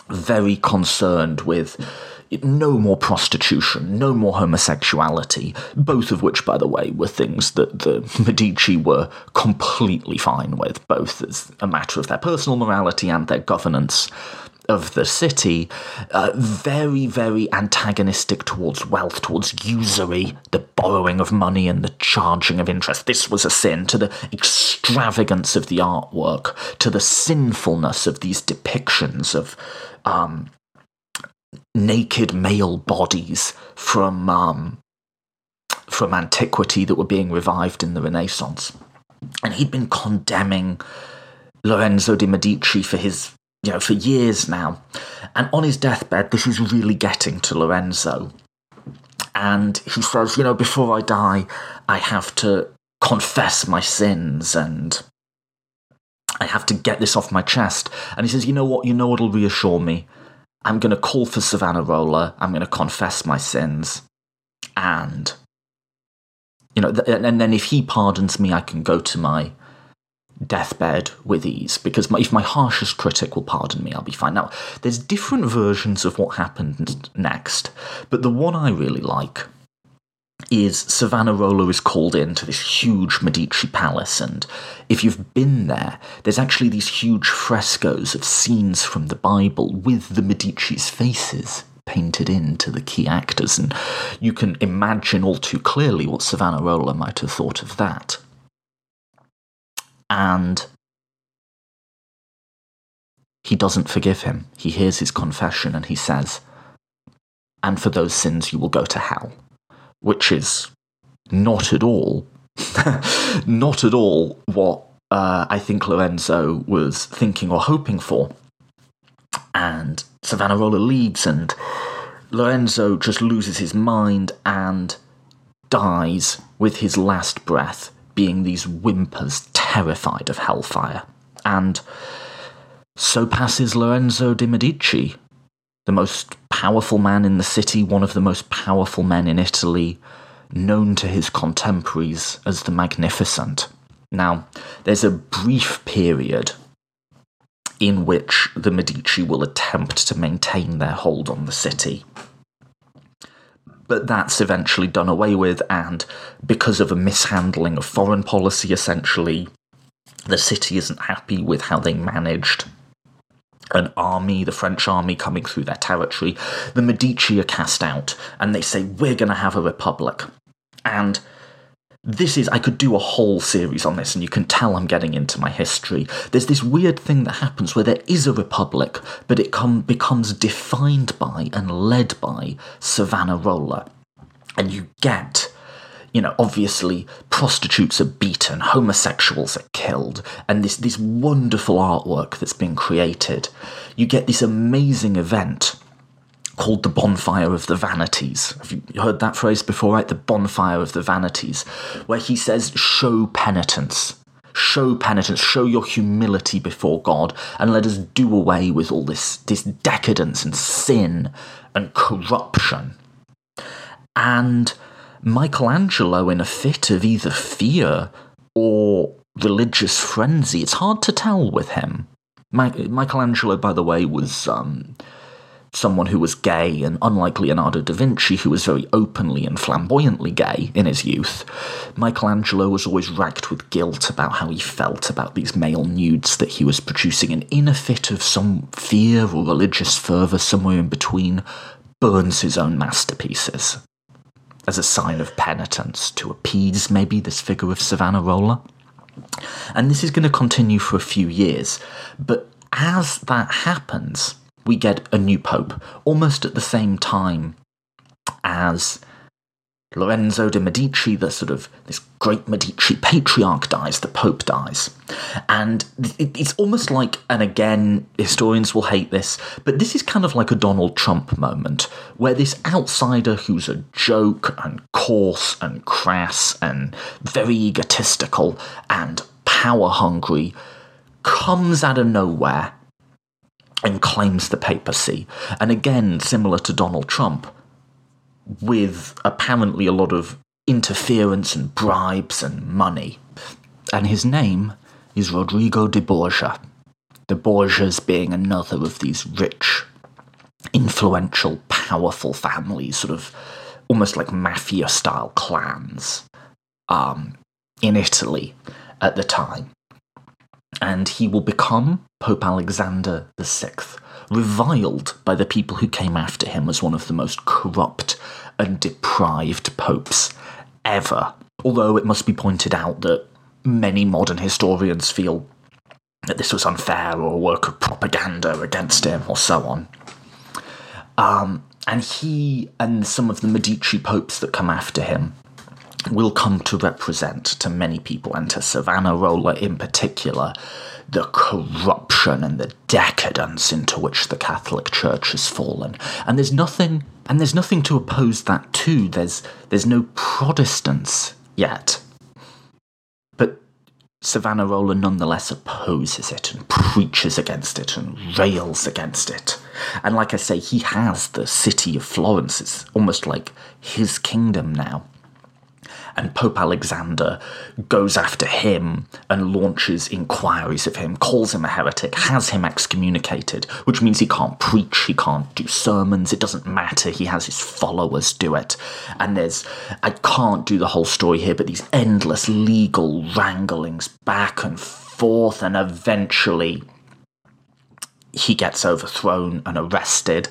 very concerned with no more prostitution, no more homosexuality, both of which, by the way, were things that the Medici were completely fine with, both as a matter of their personal morality and their governance of the city, uh, very, very antagonistic towards wealth, towards usury, the borrowing of money and the charging of interest. This was a sin, to the extravagance of the artwork, to the sinfulness of these depictions of um, naked male bodies from um, from antiquity that were being revived in the Renaissance. And he'd been condemning Lorenzo de' Medici for his you know, for years now. And on his deathbed, this is really getting to Lorenzo. And he says, you know, before I die, I have to confess my sins and I have to get this off my chest. And he says, you know what? You know what'll reassure me? I'm going to call for Savonarola. I'm going to confess my sins. And, you know, th- and then if he pardons me, I can go to my deathbed with ease because my, if my harshest critic will pardon me, I'll be fine. Now, there's different versions of what happened next, but the one I really like is Savonarola is called into this huge Medici palace, and if you've been there, there's actually these huge frescoes of scenes from the Bible with the Medici's faces painted into the key actors, and you can imagine all too clearly what Savonarola might have thought of that. And he doesn't forgive him. He hears his confession and he says, And for those sins you will go to hell. Which is not at all, not at all what uh, I think Lorenzo was thinking or hoping for. And Savonarola leaves, and Lorenzo just loses his mind and dies with his last breath, being these whimpers, terrified of hellfire. And so passes Lorenzo de' Medici, the most powerful man in the city, one of the most powerful men in Italy, known to his contemporaries as the Magnificent. Now, there's a brief period in which the Medici will attempt to maintain their hold on the city. But that's eventually done away with, and because of a mishandling of foreign policy, essentially, the city isn't happy with how they managed an army, the French army coming through their territory. The Medici are cast out, and they say, We're going to have a republic. And this is, I could do a whole series on this, and you can tell I'm getting into my history. There's this weird thing that happens where there is a republic, but it com- becomes defined by and led by Savonarola. And you get you know, obviously prostitutes are beaten, homosexuals are killed, and this, this wonderful artwork that's been created. You get this amazing event called the Bonfire of the Vanities. Have you heard that phrase before, right? The Bonfire of the Vanities, where he says, show penitence. Show penitence, show your humility before God, and let us do away with all this, this decadence and sin and corruption. And Michelangelo, in a fit of either fear or religious frenzy, it's hard to tell with him. My, Michelangelo, by the way, was um, someone who was gay, and unlike Leonardo da Vinci, who was very openly and flamboyantly gay in his youth, Michelangelo was always racked with guilt about how he felt about these male nudes that he was producing, and in a fit of some fear or religious fervour, somewhere in between, burns his own masterpieces as a sign of penitence to appease maybe this figure of Savonarola. And this is going to continue for a few years. But as that happens, we get a new pope almost at the same time as Lorenzo de' Medici, the sort of this great Medici patriarch, dies, the Pope dies. And it's almost like, and again, historians will hate this, but this is kind of like a Donald Trump moment, where this outsider who's a joke and coarse and crass and very egotistical and power hungry comes out of nowhere and claims the papacy. And again, similar to Donald Trump with apparently a lot of interference and bribes and money. And his name is Rodrigo de Borgia. The Borgias being another of these rich, influential, powerful families, sort of almost like mafia style clans um, in Italy at the time. And he will become Pope Alexander VI, reviled by the people who came after him as one of the most corrupt and deprived popes ever. Although it must be pointed out that many modern historians feel that this was unfair or a work of propaganda against him or so on. Um, and he and some of the Medici popes that come after him will come to represent to many people, and to Savonarola in particular, the corruption and the decadence into which the Catholic Church has fallen. And there's nothing and there's nothing to oppose that to. There's there's no Protestants yet. But Savonarola nonetheless opposes it and preaches against it and rails against it. And like I say, he has the city of Florence. It's almost like his kingdom now. And Pope Alexander goes after him and launches inquiries of him, calls him a heretic, has him excommunicated, which means he can't preach, he can't do sermons, it doesn't matter, he has his followers do it. And there's, I can't do the whole story here, but these endless legal wranglings back and forth, and eventually he gets overthrown and arrested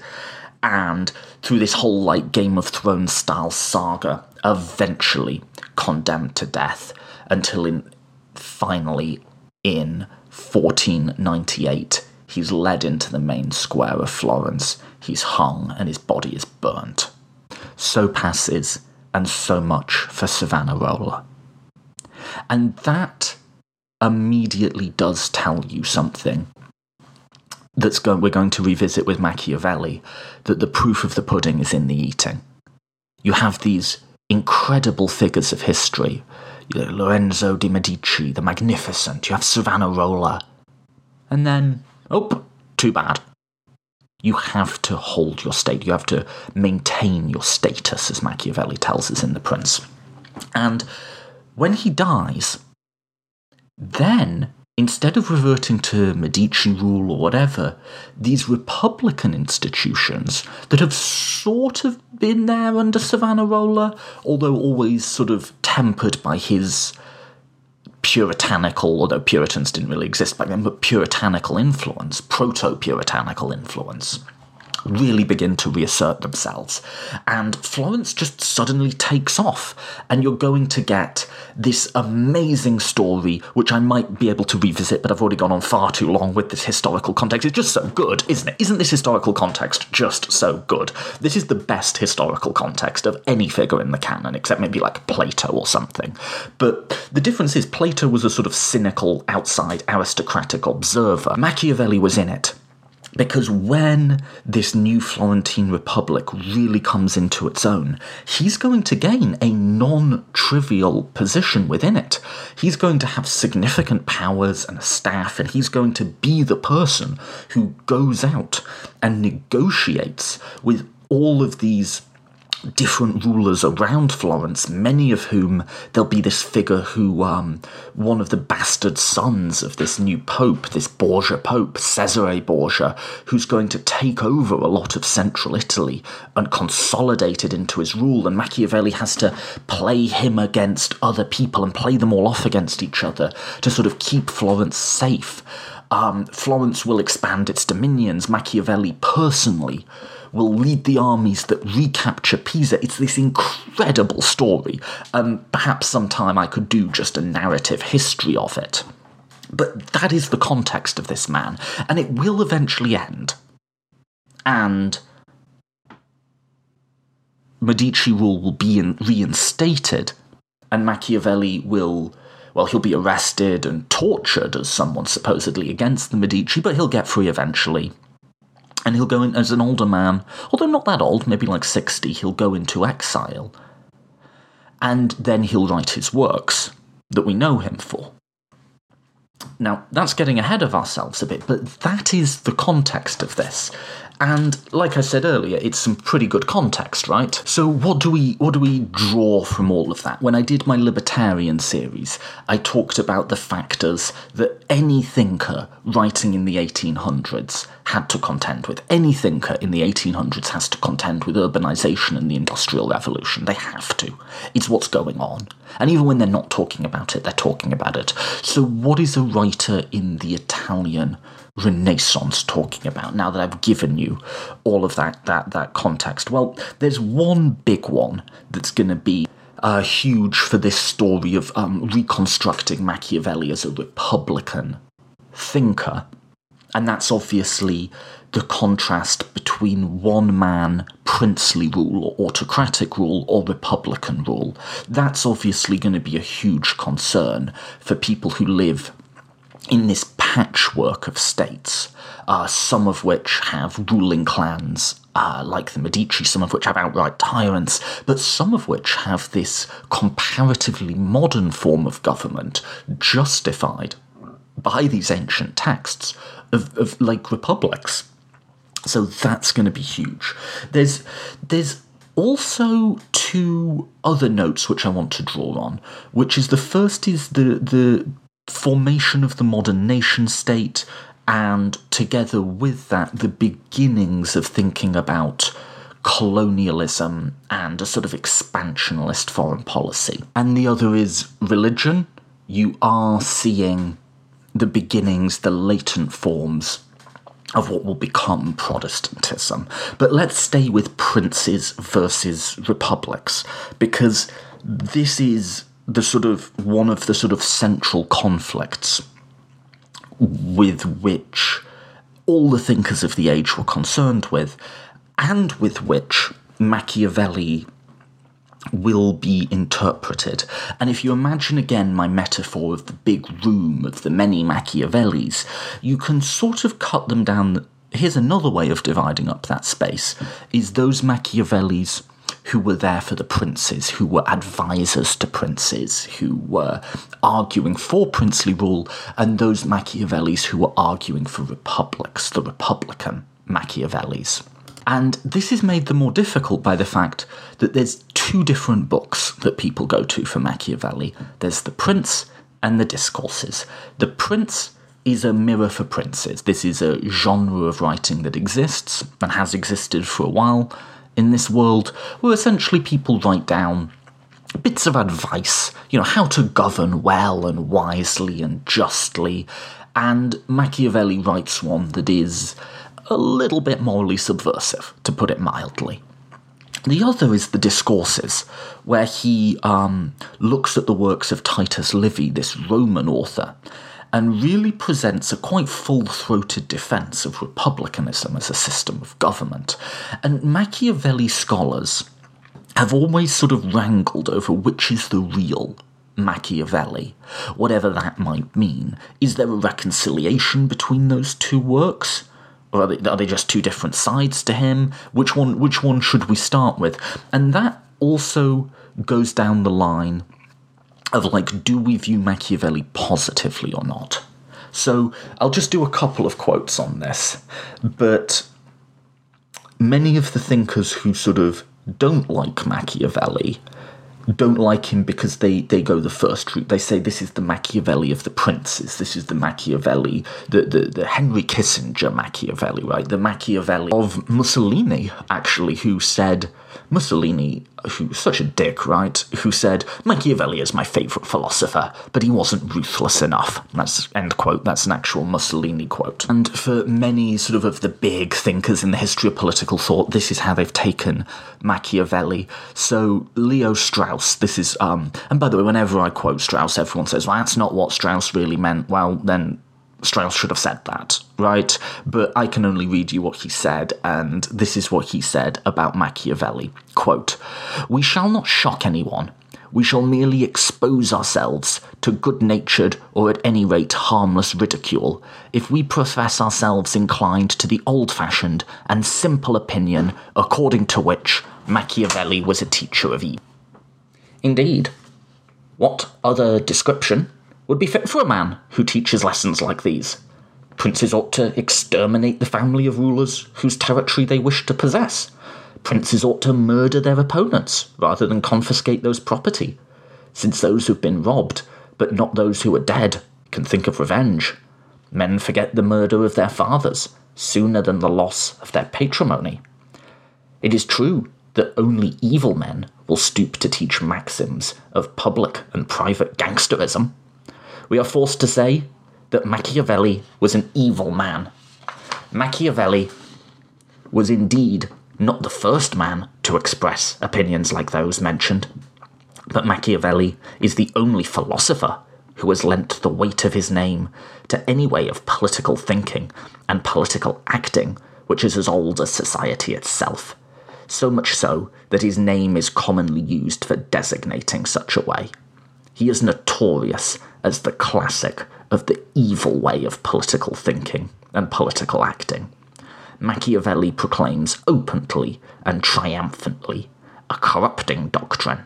and through this whole like Game of Thrones style saga, eventually condemned to death until in finally in 1498 he's led into the main square of Florence. He's hung and his body is burnt. So passes, and so much for Savonarola. And that immediately does tell you something that's we're going to revisit with Machiavelli that the proof of the pudding is in the eating. You have these incredible figures of history. You know, Lorenzo de' Medici, the Magnificent, you have Savonarola. And then, oh, too bad. You have to hold your state. You have to maintain your status, as Machiavelli tells us in The Prince. And when he dies, then instead of reverting to Medici rule or whatever, these republican institutions that have sort of been there under Savonarola, although always sort of tempered by his puritanical, although Puritans didn't really exist back then, but puritanical influence, proto puritanical influence really begin to reassert themselves. And Florence just suddenly takes off, and you're going to get this amazing story, which I might be able to revisit, but I've already gone on far too long with this historical context. It's just so good, isn't it? Isn't this historical context just so good? This is the best historical context of any figure in the canon, except maybe like Plato or something. But the difference is Plato was a sort of cynical, outside aristocratic observer. Machiavelli was in it because when this new Florentine Republic really comes into its own, he's going to gain a non trivial position within it. He's going to have significant powers and a staff, and he's going to be the person who goes out and negotiates with all of these different rulers around Florence, many of whom there'll be this figure who, um, one of the bastard sons of this new pope, this Borgia pope, Cesare Borgia, who's going to take over a lot of central Italy and consolidate it into his rule. And Machiavelli has to play him against other people and play them all off against each other to sort of keep Florence safe. Um, Florence will expand its dominions. Machiavelli personally will lead the armies that recapture Pisa. It's this incredible story. Um, perhaps sometime I could do just a narrative history of it. But that is the context of this man, and it will eventually end. And Medici rule will be in, reinstated, and Machiavelli will well, he'll be arrested and tortured as someone supposedly against the Medici, but he'll get free eventually and he'll go in as an older man, although not that old, maybe like 60, he'll go into exile. And then he'll write his works that we know him for. Now, that's getting ahead of ourselves a bit, but that is the context of this. And like I said earlier, it's some pretty good context, right? So what do we what do we draw from all of that? When I did my libertarian series, I talked about the factors that any thinker writing in the 1800s had to contend with. Any thinker in the 1800s has to contend with urbanization and the industrial revolution. They have to. It's what's going on. And even when they're not talking about it, they're talking about it. So what is a writer in the Italian Renaissance talking about now that I've given you all of that that that context? Well, there's one big one that's going to be uh, huge for this story of um, reconstructing Machiavelli as a republican thinker, and that's obviously the contrast between one man princely rule or autocratic rule or republican rule. That's obviously going to be a huge concern for people who live in this patchwork of states, uh, some of which have ruling clans uh, like the Medici, some of which have outright tyrants, but some of which have this comparatively modern form of government justified by these ancient texts of, of like republics. So that's going to be huge. There's there's also two other notes which I want to draw on, which is the first is the the formation of the modern nation state, and together with that, the beginnings of thinking about colonialism and a sort of expansionist foreign policy. And the other is religion. You are seeing the beginnings, the latent forms of what will become Protestantism. But let's stay with princes versus republics, because this is the sort of one of the sort of central conflicts with which all the thinkers of the age were concerned with, and with which Machiavelli will be interpreted. And if you imagine again my metaphor of the big room of the many Machiavellis, you can sort of cut them down. Here's another way of dividing up that space is those Machiavellis who were there for the princes, who were advisors to princes, who were arguing for princely rule, and those Machiavellis who were arguing for republics, the Republican Machiavellis. And this is made the more difficult by the fact that there's two different books that people go to for Machiavelli there's The Prince and The Discourses. The Prince is a mirror for princes. This is a genre of writing that exists and has existed for a while in this world, where essentially people write down bits of advice, you know, how to govern well and wisely and justly. And Machiavelli writes one that is a little bit morally subversive, to put it mildly. The other is the Discourses, where he um, looks at the works of Titus Livy, this Roman author, and really presents a quite full throated defense of republicanism as a system of government. And Machiavelli scholars have always sort of wrangled over which is the real Machiavelli, whatever that might mean. Is there a reconciliation between those two works? Or are they, are they just two different sides to him? Which one which one should we start with? And that also goes down the line of like, do we view Machiavelli positively or not? So I'll just do a couple of quotes on this, but many of the thinkers who sort of don't like Machiavelli don't like him because they, they go the first route. They say this is the Machiavelli of the princes. This is the Machiavelli, the, the, the Henry Kissinger Machiavelli, right? The Machiavelli of Mussolini, actually, who said, Mussolini, who's such a dick, right? Who said, Machiavelli is my favourite philosopher, but he wasn't ruthless enough. That's end quote. That's an actual Mussolini quote. And for many sort of of the big thinkers in the history of political thought, this is how they've taken Machiavelli. So Leo Strauss, this is um and by the way, whenever I quote Strauss, everyone says, Well, that's not what Strauss really meant. Well, then Strauss should have said that, right? But I can only read you what he said, and this is what he said about Machiavelli. Quote, We shall not shock anyone. We shall merely expose ourselves to good natured or at any rate harmless ridicule if we profess ourselves inclined to the old fashioned and simple opinion according to which Machiavelli was a teacher of evil. Indeed. What other description would be fit for a man who teaches lessons like these. Princes ought to exterminate the family of rulers whose territory they wish to possess. Princes ought to murder their opponents rather than confiscate those property, since those who've been robbed, but not those who are dead, can think of revenge. Men forget the murder of their fathers sooner than the loss of their patrimony. It is true that only evil men will stoop to teach maxims of public and private gangsterism we are forced to say that Machiavelli was an evil man. Machiavelli was indeed not the first man to express opinions like those mentioned, but Machiavelli is the only philosopher who has lent the weight of his name to any way of political thinking and political acting which is as old as society itself, so much so that his name is commonly used for designating such a way. He is notorious as the classic of the evil way of political thinking and political acting. Machiavelli proclaims openly and triumphantly a corrupting doctrine,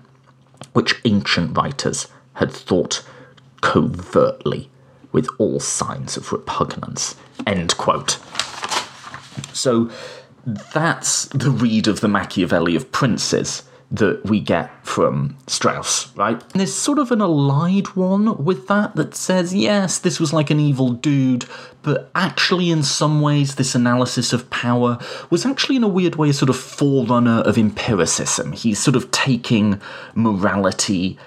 which ancient writers had thought covertly with all signs of repugnance. End quote. So, that's the read of the Machiavelli of princes that we get from Strauss, right? And there's sort of an allied one with that that says, yes, this was like an evil dude, but actually, in some ways, this analysis of power was actually, in a weird way, a sort of forerunner of empiricism. He's sort of taking morality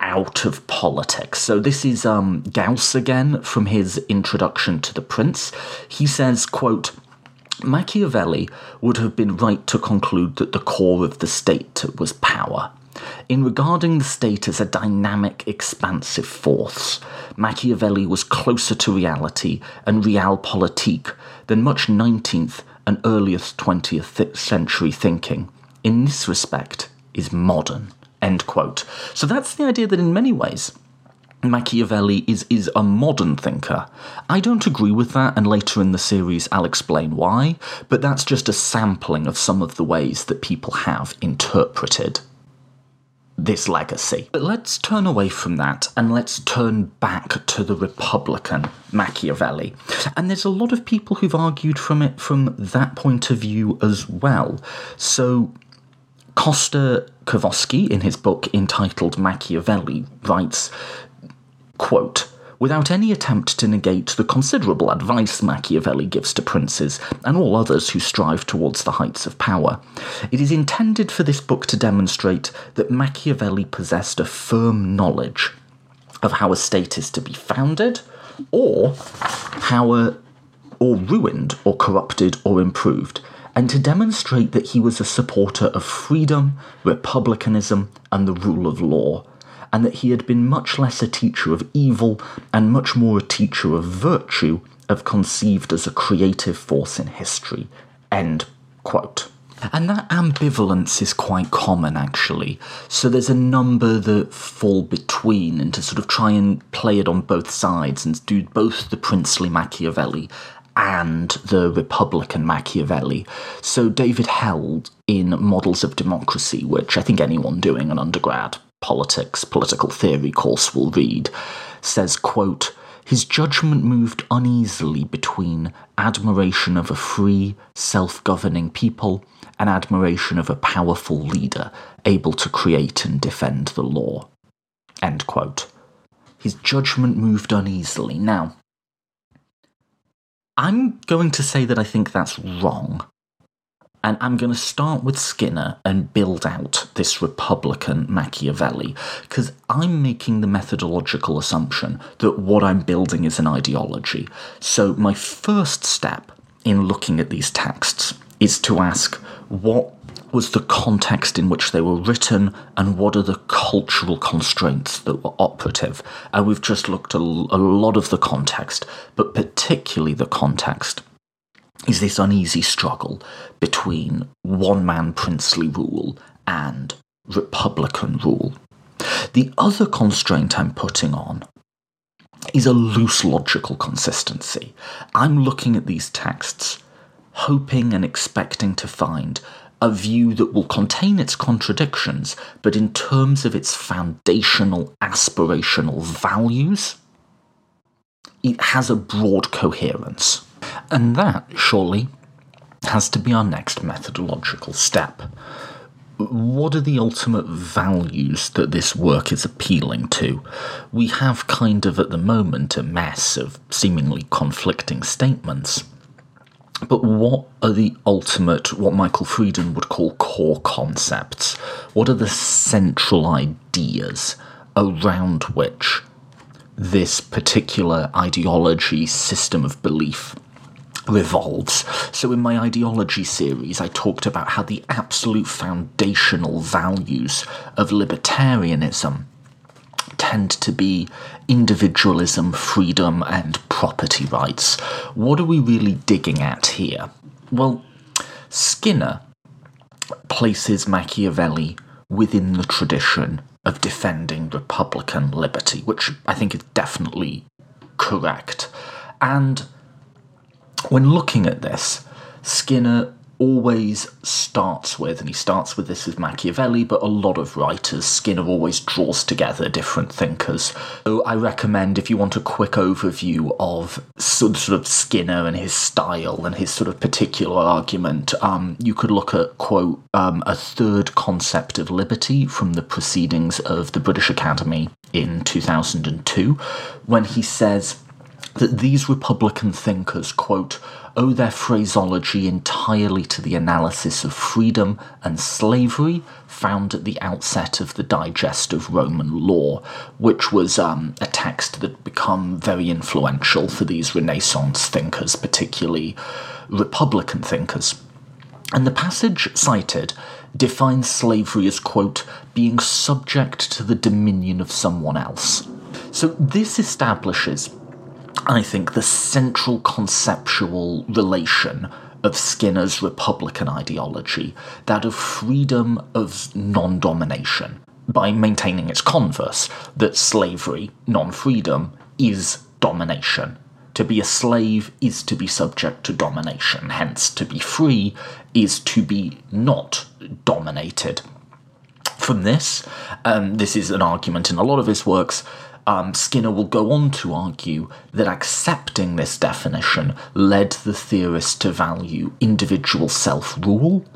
out of politics. So this is um, Gauss again from his introduction to the Prince. He says, quote, Machiavelli would have been right to conclude that the core of the state was power. In regarding the state as a dynamic, expansive force, Machiavelli was closer to reality and realpolitik than much 19th and earliest 20th century thinking. In this respect, is modern. End quote. So that's the idea that in many ways, Machiavelli is, is a modern thinker. I don't agree with that, and later in the series I'll explain why, but that's just a sampling of some of the ways that people have interpreted this legacy. But let's turn away from that and let's turn back to the Republican Machiavelli. And there's a lot of people who've argued from it from that point of view as well. So Costa Kowalski, in his book entitled Machiavelli, writes Quote, Without any attempt to negate the considerable advice Machiavelli gives to princes and all others who strive towards the heights of power, it is intended for this book to demonstrate that Machiavelli possessed a firm knowledge of how a state is to be founded, or how a or ruined, or corrupted, or improved, and to demonstrate that he was a supporter of freedom, republicanism, and the rule of law, and that he had been much less a teacher of evil and much more a teacher of virtue, of conceived as a creative force in history. End quote. And that ambivalence is quite common, actually. So there's a number that fall between, and to sort of try and play it on both sides and do both the princely Machiavelli and the Republican Machiavelli. So David Held in Models of Democracy, which I think anyone doing an undergrad politics, political theory course will read, says, quote, his judgment moved uneasily between admiration of a free, self governing people and admiration of a powerful leader able to create and defend the law. End quote. His judgment moved uneasily. Now, I'm going to say that I think that's wrong. And I'm going to start with Skinner and build out this Republican Machiavelli, because I'm making the methodological assumption that what I'm building is an ideology. So, my first step in looking at these texts is to ask what was the context in which they were written and what are the cultural constraints that were operative. And we've just looked at a lot of the context, but particularly the context is this uneasy struggle between one man princely rule and republican rule. The other constraint I'm putting on is a loose logical consistency. I'm looking at these texts, hoping and expecting to find a view that will contain its contradictions, but in terms of its foundational aspirational values, it has a broad coherence. And that, surely, has to be our next methodological step. What are the ultimate values that this work is appealing to? We have kind of at the moment a mess of seemingly conflicting statements. But what are the ultimate, what Michael Freeden would call core concepts? What are the central ideas around which this particular ideology, system of belief revolves. So, in my ideology series, I talked about how the absolute foundational values of libertarianism tend to be individualism, freedom, and property rights. What are we really digging at here? Well, Skinner places Machiavelli within the tradition of defending Republican liberty, which I think is definitely correct. And when looking at this, Skinner always starts with, and he starts with this with Machiavelli, but a lot of writers, Skinner always draws together different thinkers. So I recommend if you want a quick overview of sort of Skinner and his style and his sort of particular argument, um, you could look at, quote, um, a third concept of liberty from the proceedings of the British Academy in 2002, when he says, that these Republican thinkers, quote, owe their phraseology entirely to the analysis of freedom and slavery found at the outset of the Digest of Roman Law, which was um, a text that become very influential for these Renaissance thinkers, particularly Republican thinkers. And the passage cited defines slavery as, quote, being subject to the dominion of someone else. So this establishes I think, the central conceptual relation of Skinner's Republican ideology, that of freedom of non domination, by maintaining its converse, that slavery, non freedom, is domination. To be a slave is to be subject to domination, hence, to be free is to be not dominated. From this, um, this is an argument in a lot of his works, um, Skinner will go on to argue that accepting this definition led the theorist to value individual self rule.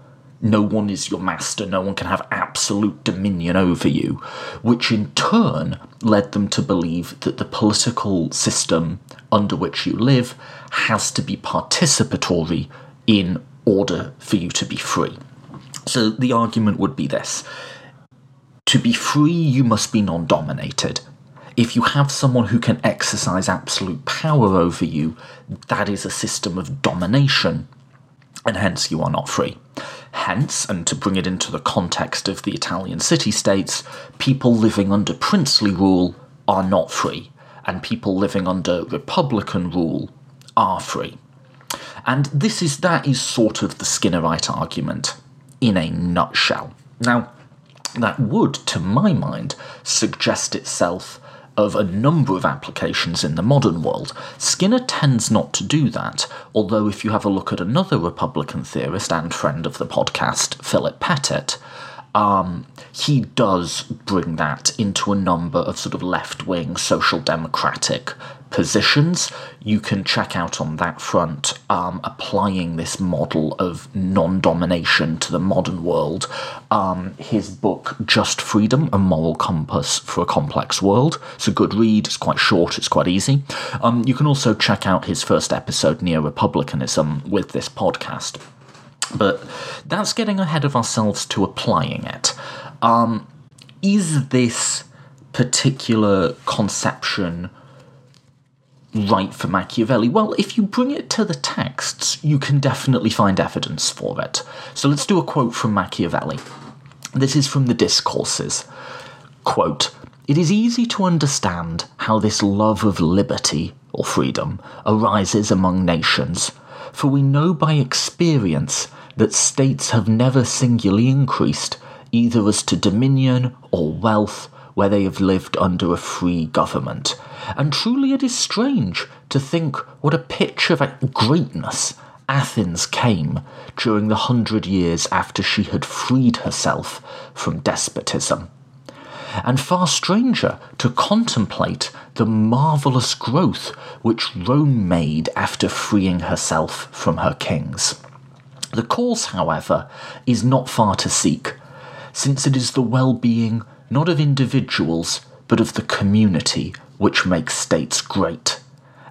No one is your master, no one can have absolute dominion over you, which in turn led them to believe that the political system under which you live has to be participatory in order for you to be free. So the argument would be this to be free, you must be non dominated if you have someone who can exercise absolute power over you, that is a system of domination, and hence you are not free. Hence, and to bring it into the context of the Italian city states, people living under princely rule are not free, and people living under republican rule are free. And this is that is sort of the Skinnerite argument in a nutshell. Now, that would, to my mind, suggest itself of a number of applications in the modern world. Skinner tends not to do that, although if you have a look at another Republican theorist and friend of the podcast, Philip Pettit, um, he does bring that into a number of sort of left wing social democratic positions. You can check out on that front um, applying this model of non domination to the modern world. Um, his book, Just Freedom A Moral Compass for a Complex World. It's a good read, it's quite short, it's quite easy. Um, you can also check out his first episode, Neo Republicanism, with this podcast. But that's getting ahead of ourselves to applying it. Um, is this particular conception right for Machiavelli? Well, if you bring it to the texts, you can definitely find evidence for it. So let's do a quote from Machiavelli. This is from the Discourses. Quote, it is easy to understand how this love of liberty, or freedom, arises among nations, for we know by experience that states have never singularly increased, either as to dominion or wealth, where they have lived under a free government. And truly it is strange to think what a pitch of greatness Athens came during the hundred years after she had freed herself from despotism. And far stranger to contemplate the marvellous growth which Rome made after freeing herself from her kings. The cause, however, is not far to seek, since it is the well being not of individuals, but of the community which makes states great.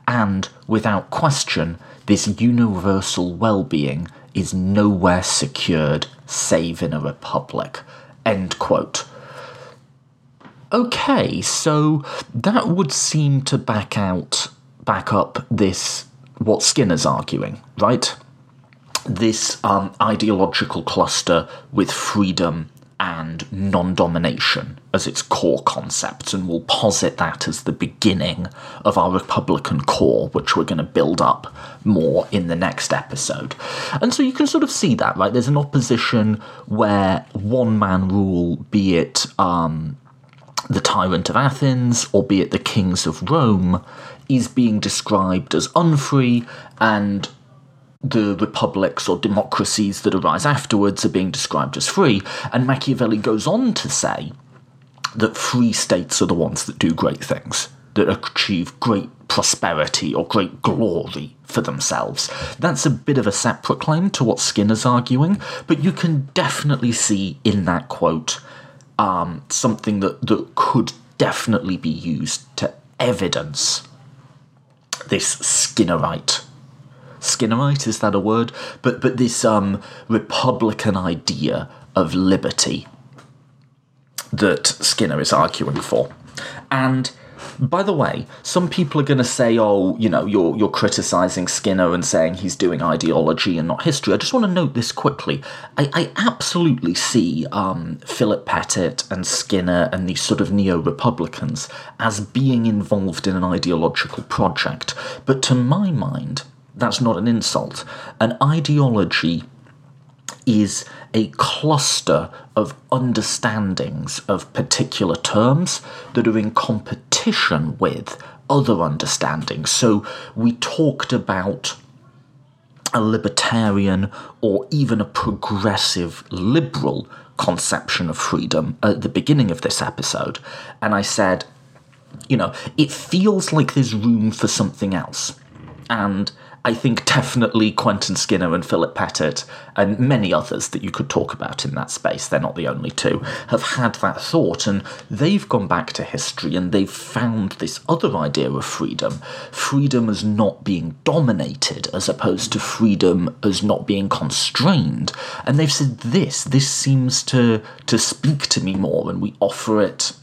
And, without question, this universal well being is nowhere secured save in a republic. End quote. Okay, so that would seem to back out, back up this, what Skinner's arguing, right? this um, ideological cluster with freedom and non domination as its core concepts, and we'll posit that as the beginning of our Republican core, which we're going to build up more in the next episode. And so you can sort of see that, right? There's an opposition where one man rule, be it um, the tyrant of Athens or be it the kings of Rome, is being described as unfree and the republics or democracies that arise afterwards are being described as free. And Machiavelli goes on to say that free states are the ones that do great things, that achieve great prosperity or great glory for themselves. That's a bit of a separate claim to what Skinner's arguing, but you can definitely see in that quote um, something that, that could definitely be used to evidence this Skinnerite. Skinnerite is that a word? But but this um, Republican idea of liberty that Skinner is arguing for, and by the way, some people are going to say, "Oh, you know, you're you're criticizing Skinner and saying he's doing ideology and not history." I just want to note this quickly. I, I absolutely see um, Philip Pettit and Skinner and these sort of neo-republicans as being involved in an ideological project, but to my mind, that's not an insult. An ideology is a cluster of understandings of particular terms that are in competition with other understandings. So we talked about a libertarian or even a progressive liberal conception of freedom at the beginning of this episode, and I said, you know, it feels like there's room for something else. And I think definitely Quentin Skinner and Philip Pettit, and many others that you could talk about in that space, they're not the only two, have had that thought, and they've gone back to history and they've found this other idea of freedom freedom as not being dominated, as opposed to freedom as not being constrained. And they've said this, this seems to, to speak to me more, and we offer it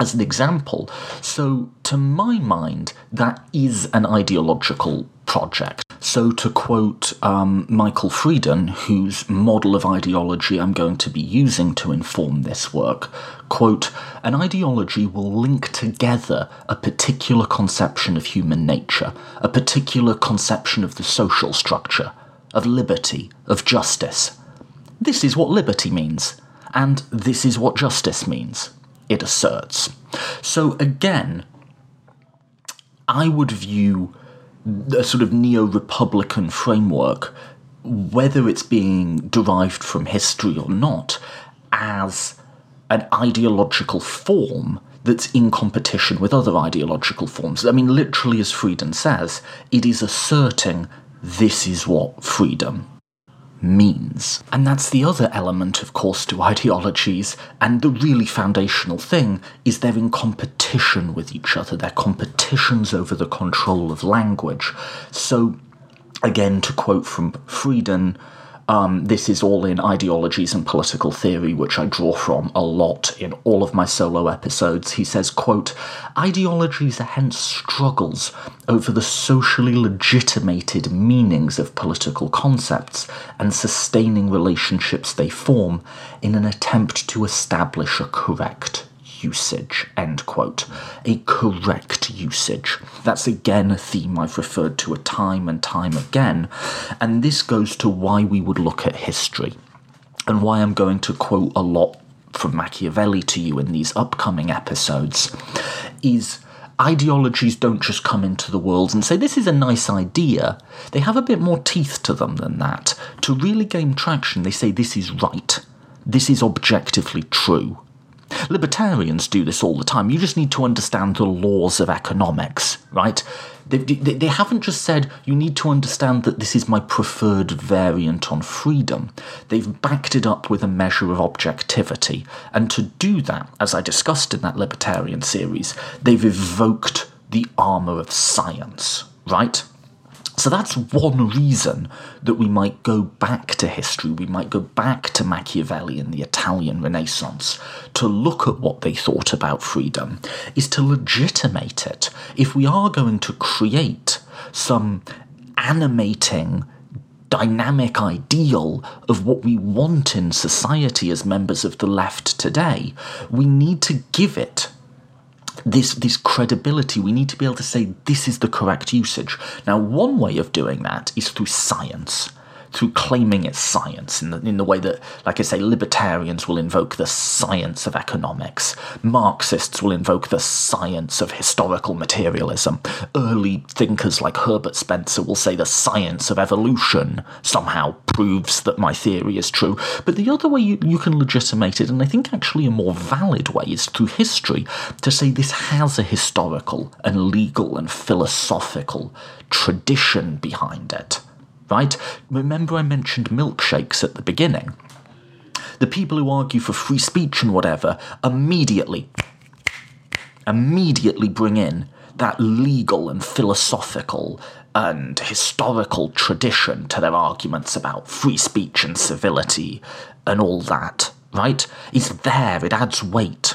as an example. So, to my mind, that is an ideological project. So, to quote um, Michael Freeden, whose model of ideology I'm going to be using to inform this work, quote, an ideology will link together a particular conception of human nature, a particular conception of the social structure, of liberty, of justice. This is what liberty means, and this is what justice means, it asserts. So, again, I would view a sort of neo republican framework, whether it's being derived from history or not, as an ideological form that's in competition with other ideological forms. I mean, literally, as Freeden says, it is asserting this is what freedom means. And that's the other element, of course, to ideologies, and the really foundational thing is they're in competition with each other. They're competitions over the control of language. So, again, to quote from Freeden, um, this is all in ideologies and political theory, which I draw from a lot in all of my solo episodes. He says, quote, Ideologies are hence struggles over the socially legitimated meanings of political concepts and sustaining relationships they form in an attempt to establish a correct usage, end quote. A correct usage. That's again a theme I've referred to a time and time again, and this goes to why we would look at history, and why I'm going to quote a lot from Machiavelli to you in these upcoming episodes, is ideologies don't just come into the world and say, This is a nice idea. They have a bit more teeth to them than that. To really gain traction, they say, This is right. This is objectively true. Libertarians do this all the time. You just need to understand the laws of economics, right? They, they, they, haven't just said you need to understand that this is my preferred variant on freedom. They've backed it up with a measure of objectivity. And to do that, as I discussed in that libertarian series, they've evoked the armour of science, right? So that's one reason that we might go back to history, we might go back to Machiavelli and the Italian Renaissance to look at what they thought about freedom, is to legitimate it. If we are going to create some animating, dynamic ideal of what we want in society as members of the left today, we need to give it this this credibility we need to be able to say this is the correct usage. Now one way of doing that is through science through claiming it's science in the, in the way that, like I say, libertarians will invoke the science of economics, Marxists will invoke the science of historical materialism, early thinkers like Herbert Spencer will say the science of evolution somehow proves that my theory is true. But the other way you, you can legitimate it, and I think actually a more valid way, is through history to say this has a historical and legal and philosophical tradition behind it right? Remember, I mentioned milkshakes at the beginning. The people who argue for free speech and whatever immediately, immediately bring in that legal and philosophical and historical tradition to their arguments about free speech and civility and all that, right? It's there, it adds weight.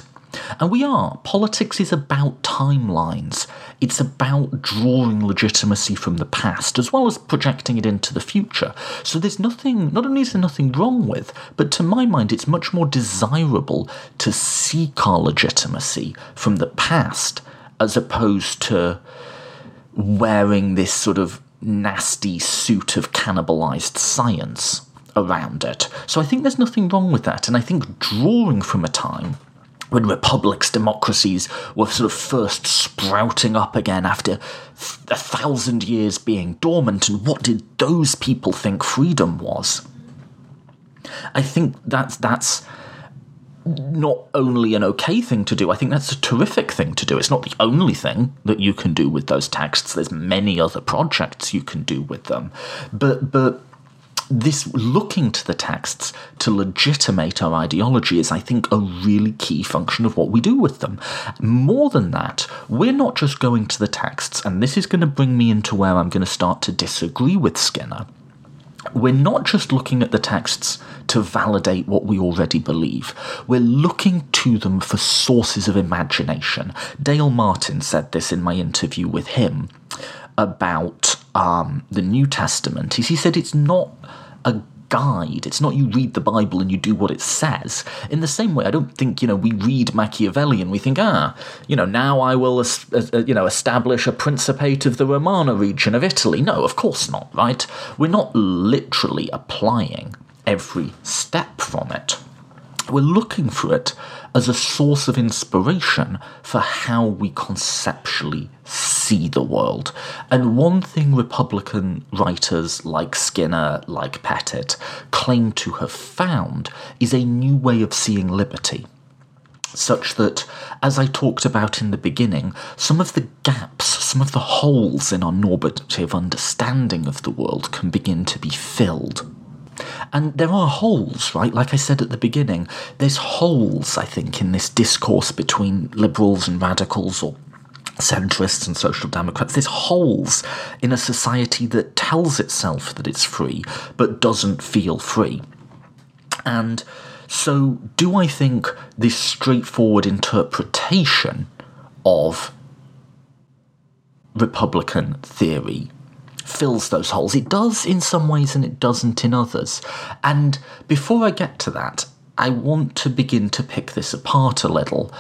And we are. Politics is about timelines. It's about drawing legitimacy from the past as well as projecting it into the future. So there's nothing, not only is there nothing wrong with, but to my mind, it's much more desirable to seek our legitimacy from the past as opposed to wearing this sort of nasty suit of cannibalized science around it. So I think there's nothing wrong with that. And I think drawing from a time when republics, democracies were sort of first sprouting up again after a thousand years being dormant, and what did those people think freedom was? I think that's that's not only an okay thing to do, I think that's a terrific thing to do. It's not the only thing that you can do with those texts. There's many other projects you can do with them. But but this looking to the texts to legitimate our ideology is, I think, a really key function of what we do with them. More than that, we're not just going to the texts, and this is going to bring me into where I'm going to start to disagree with Skinner. We're not just looking at the texts to validate what we already believe. We're looking to them for sources of imagination. Dale Martin said this in my interview with him about um, the New Testament is he said it's not a guide. It's not you read the Bible and you do what it says. In the same way, I don't think you know we read Machiavelli and we think, ah, you know, now I will, uh, you know, establish a principate of the Romagna region of Italy. No, of course not. Right? We're not literally applying every step from it. We're looking for it as a source of inspiration for how we conceptually see the world. And one thing Republican writers like Skinner, like Pettit, claim to have found is a new way of seeing liberty. Such that, as I talked about in the beginning, some of the gaps, some of the holes in our normative understanding of the world can begin to be filled and there are holes, right? Like I said at the beginning, there's holes, I think, in this discourse between liberals and radicals or centrists and social democrats. There's holes in a society that tells itself that it's free but doesn't feel free. And so, do I think this straightforward interpretation of Republican theory fills those holes. It does in some ways and it doesn't in others. And before I get to that, I want to begin to pick this apart a little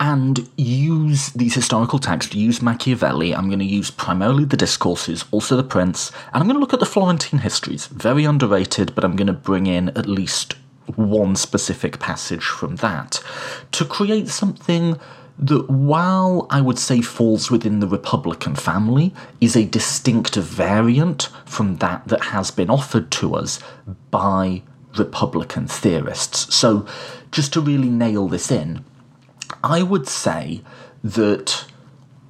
and use these historical texts, use Machiavelli. I'm going to use primarily the discourses, also the Prince, and I'm going to look at the Florentine histories. Very underrated, but I'm going to bring in at least one specific passage from that to create something that while I would say falls within the Republican family, is a distinct variant from that that has been offered to us by Republican theorists. So, just to really nail this in, I would say that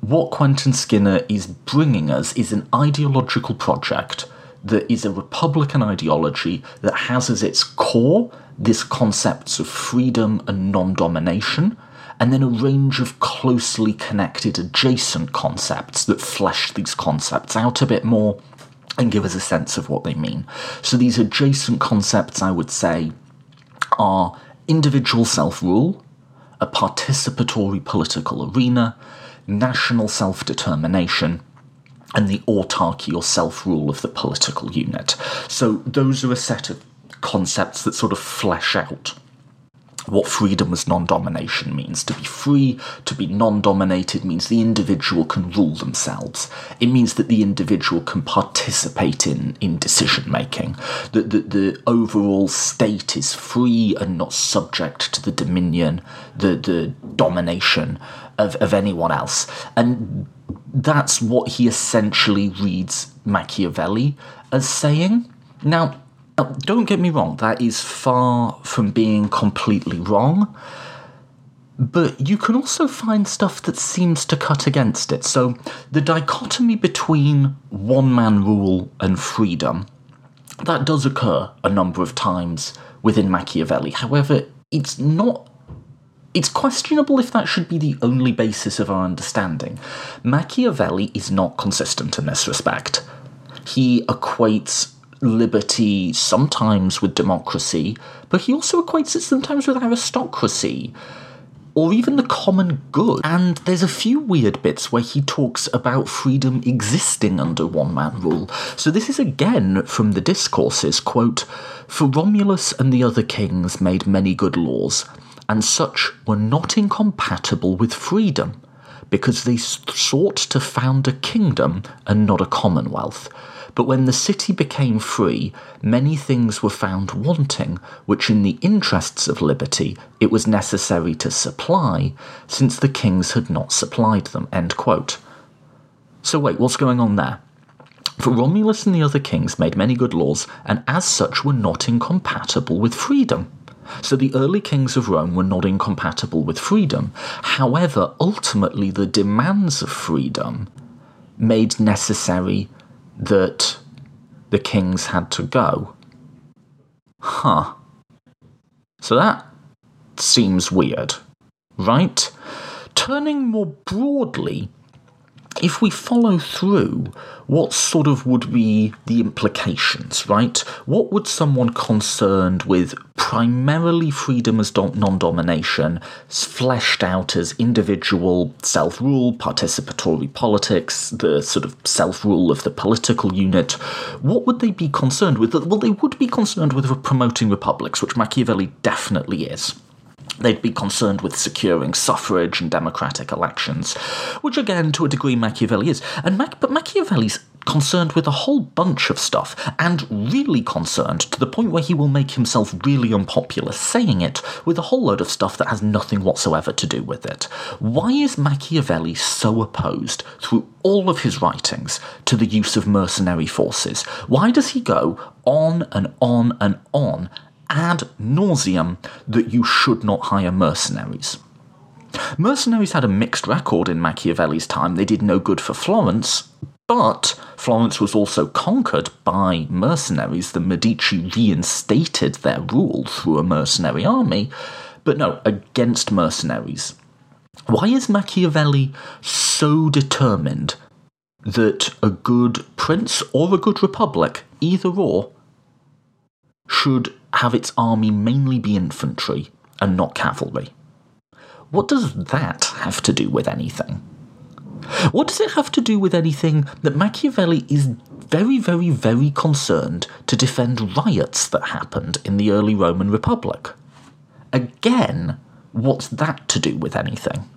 what Quentin Skinner is bringing us is an ideological project that is a Republican ideology that has as its core these concepts of freedom and non domination and then a range of closely connected adjacent concepts that flesh these concepts out a bit more and give us a sense of what they mean. So these adjacent concepts, I would say, are individual self rule, a participatory political arena, national self determination, and the autarky or self rule of the political unit. So, those are a set of concepts that sort of flesh out what freedom as non domination means. To be free, to be non dominated means the individual can rule themselves. It means that the individual can participate in, in decision making, that the, the overall state is free and not subject to the dominion, the, the domination of, of anyone else. And that's what he essentially reads Machiavelli as saying. Now, Oh, don't get me wrong, that is far from being completely wrong. But you can also find stuff that seems to cut against it. So, the dichotomy between one man rule and freedom, that does occur a number of times within Machiavelli. However, it's not it's questionable if that should be the only basis of our understanding. Machiavelli is not consistent in this respect. He equates liberty sometimes with democracy, but he also equates it sometimes with aristocracy. Or even the common good. And there's a few weird bits where he talks about freedom existing under one man rule. So this is again from the discourses quote, For Romulus and the other kings made many good laws, and such were not incompatible with freedom, because they sought to found a kingdom and not a commonwealth but when the city became free, many things were found wanting, which in the interests of liberty it was necessary to supply, since the kings had not supplied them. So, wait, what's going on there? For Romulus and the other kings made many good laws, and as such were not incompatible with freedom. So the early kings of Rome were not incompatible with freedom. However, ultimately, the demands of freedom made necessary that the kings had to go. Huh. So that seems weird, right? Turning more broadly if we follow through, what sort of would be the implications, right? What would someone concerned with primarily freedom as non domination, fleshed out as individual self rule, participatory politics, the sort of self rule of the political unit, what would they be concerned with? Well, they would be concerned with promoting republics, which Machiavelli definitely is. They'd be concerned with securing suffrage and democratic elections, which again, to a degree, Machiavelli is. And Mac- but Machiavelli's concerned with a whole bunch of stuff, and really concerned to the point where he will make himself really unpopular saying it with a whole load of stuff that has nothing whatsoever to do with it. Why is Machiavelli so opposed through all of his writings to the use of mercenary forces? Why does he go on and on and on ad nauseum that you should not hire mercenaries. Mercenaries had a mixed record in Machiavelli's time. They did no good for Florence, but Florence was also conquered by mercenaries. The Medici reinstated their rule through a mercenary army, but no, against mercenaries. Why is Machiavelli so determined that a good prince or a good republic, either or, should have its army mainly be infantry and not cavalry. What does that have to do with anything? What does it have to do with anything that Machiavelli is very, very, very concerned to defend riots that happened in the early Roman Republic? Again, what's that to do with anything?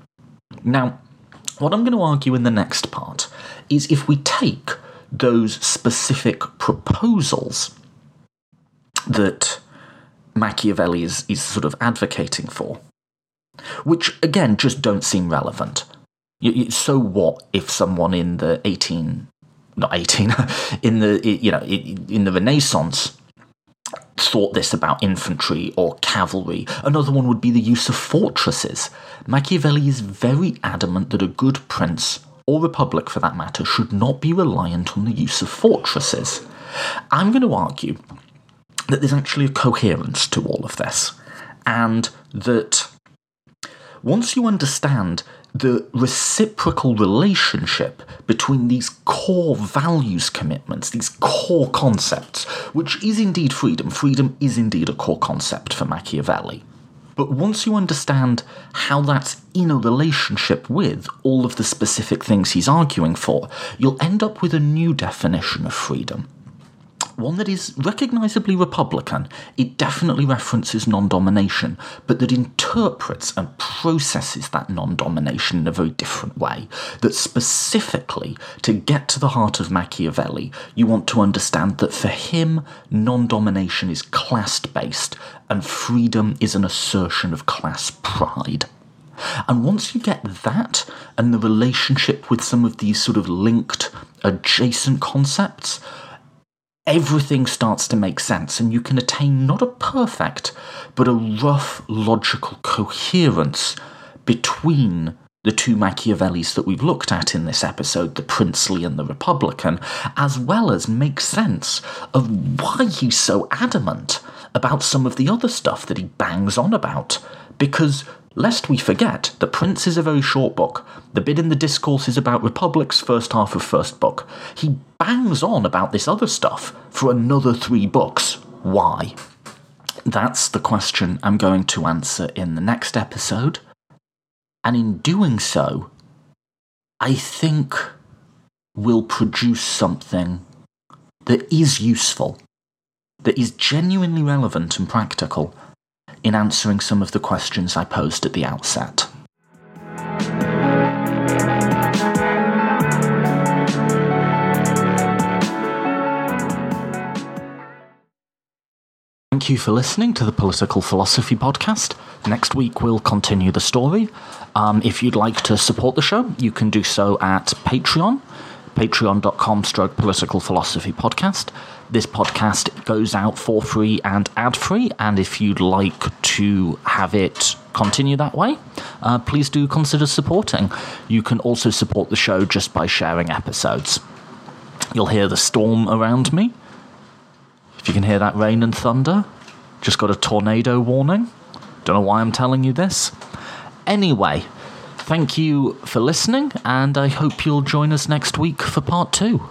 Now, what I'm going to argue in the next part is if we take those specific proposals that Machiavelli is, is sort of advocating for, which again just don't seem relevant. So what if someone in the 18, not 18, in the you know in the Renaissance thought this about infantry or cavalry. Another one would be the use of fortresses. Machiavelli is very adamant that a good prince, or republic for that matter, should not be reliant on the use of fortresses. I'm going to argue that there's actually a coherence to all of this, and that once you understand the reciprocal relationship between these core values commitments, these core concepts, which is indeed freedom. Freedom is indeed a core concept for Machiavelli. But once you understand how that's in a relationship with all of the specific things he's arguing for, you'll end up with a new definition of freedom one that is recognisably Republican. It definitely references non domination, but that interprets and processes that non domination in a very different way. That specifically, to get to the heart of Machiavelli, you want to understand that for him, non domination is class based and freedom is an assertion of class pride. And once you get that and the relationship with some of these sort of linked adjacent concepts, everything starts to make sense and you can attain not a perfect, but a rough logical coherence between the two Machiavellis that we've looked at in this episode, the princely and the republican, as well as make sense of why he's so adamant about some of the other stuff that he bangs on about. Because Lest we forget, The Prince is a very short book. The bit in the discourse is about Republic's first half of first book. He bangs on about this other stuff for another three books. Why? That's the question I'm going to answer in the next episode. And in doing so, I think we'll produce something that is useful, that is genuinely relevant and practical, in answering some of the questions I posed at the outset. Thank you for listening to the Political Philosophy Podcast. Next week we'll continue the story. Um, if you'd like to support the show, you can do so at Patreon, patreon.com stroke political philosophy podcast. This podcast goes out for free and ad free, and if you'd like to have it continue that way, uh, please do consider supporting. You can also support the show just by sharing episodes. You'll hear the storm around me. If you can hear that rain and thunder, just got a tornado warning. Don't know why I'm telling you this. Anyway, thank you for listening, and I hope you'll join us next week for part two.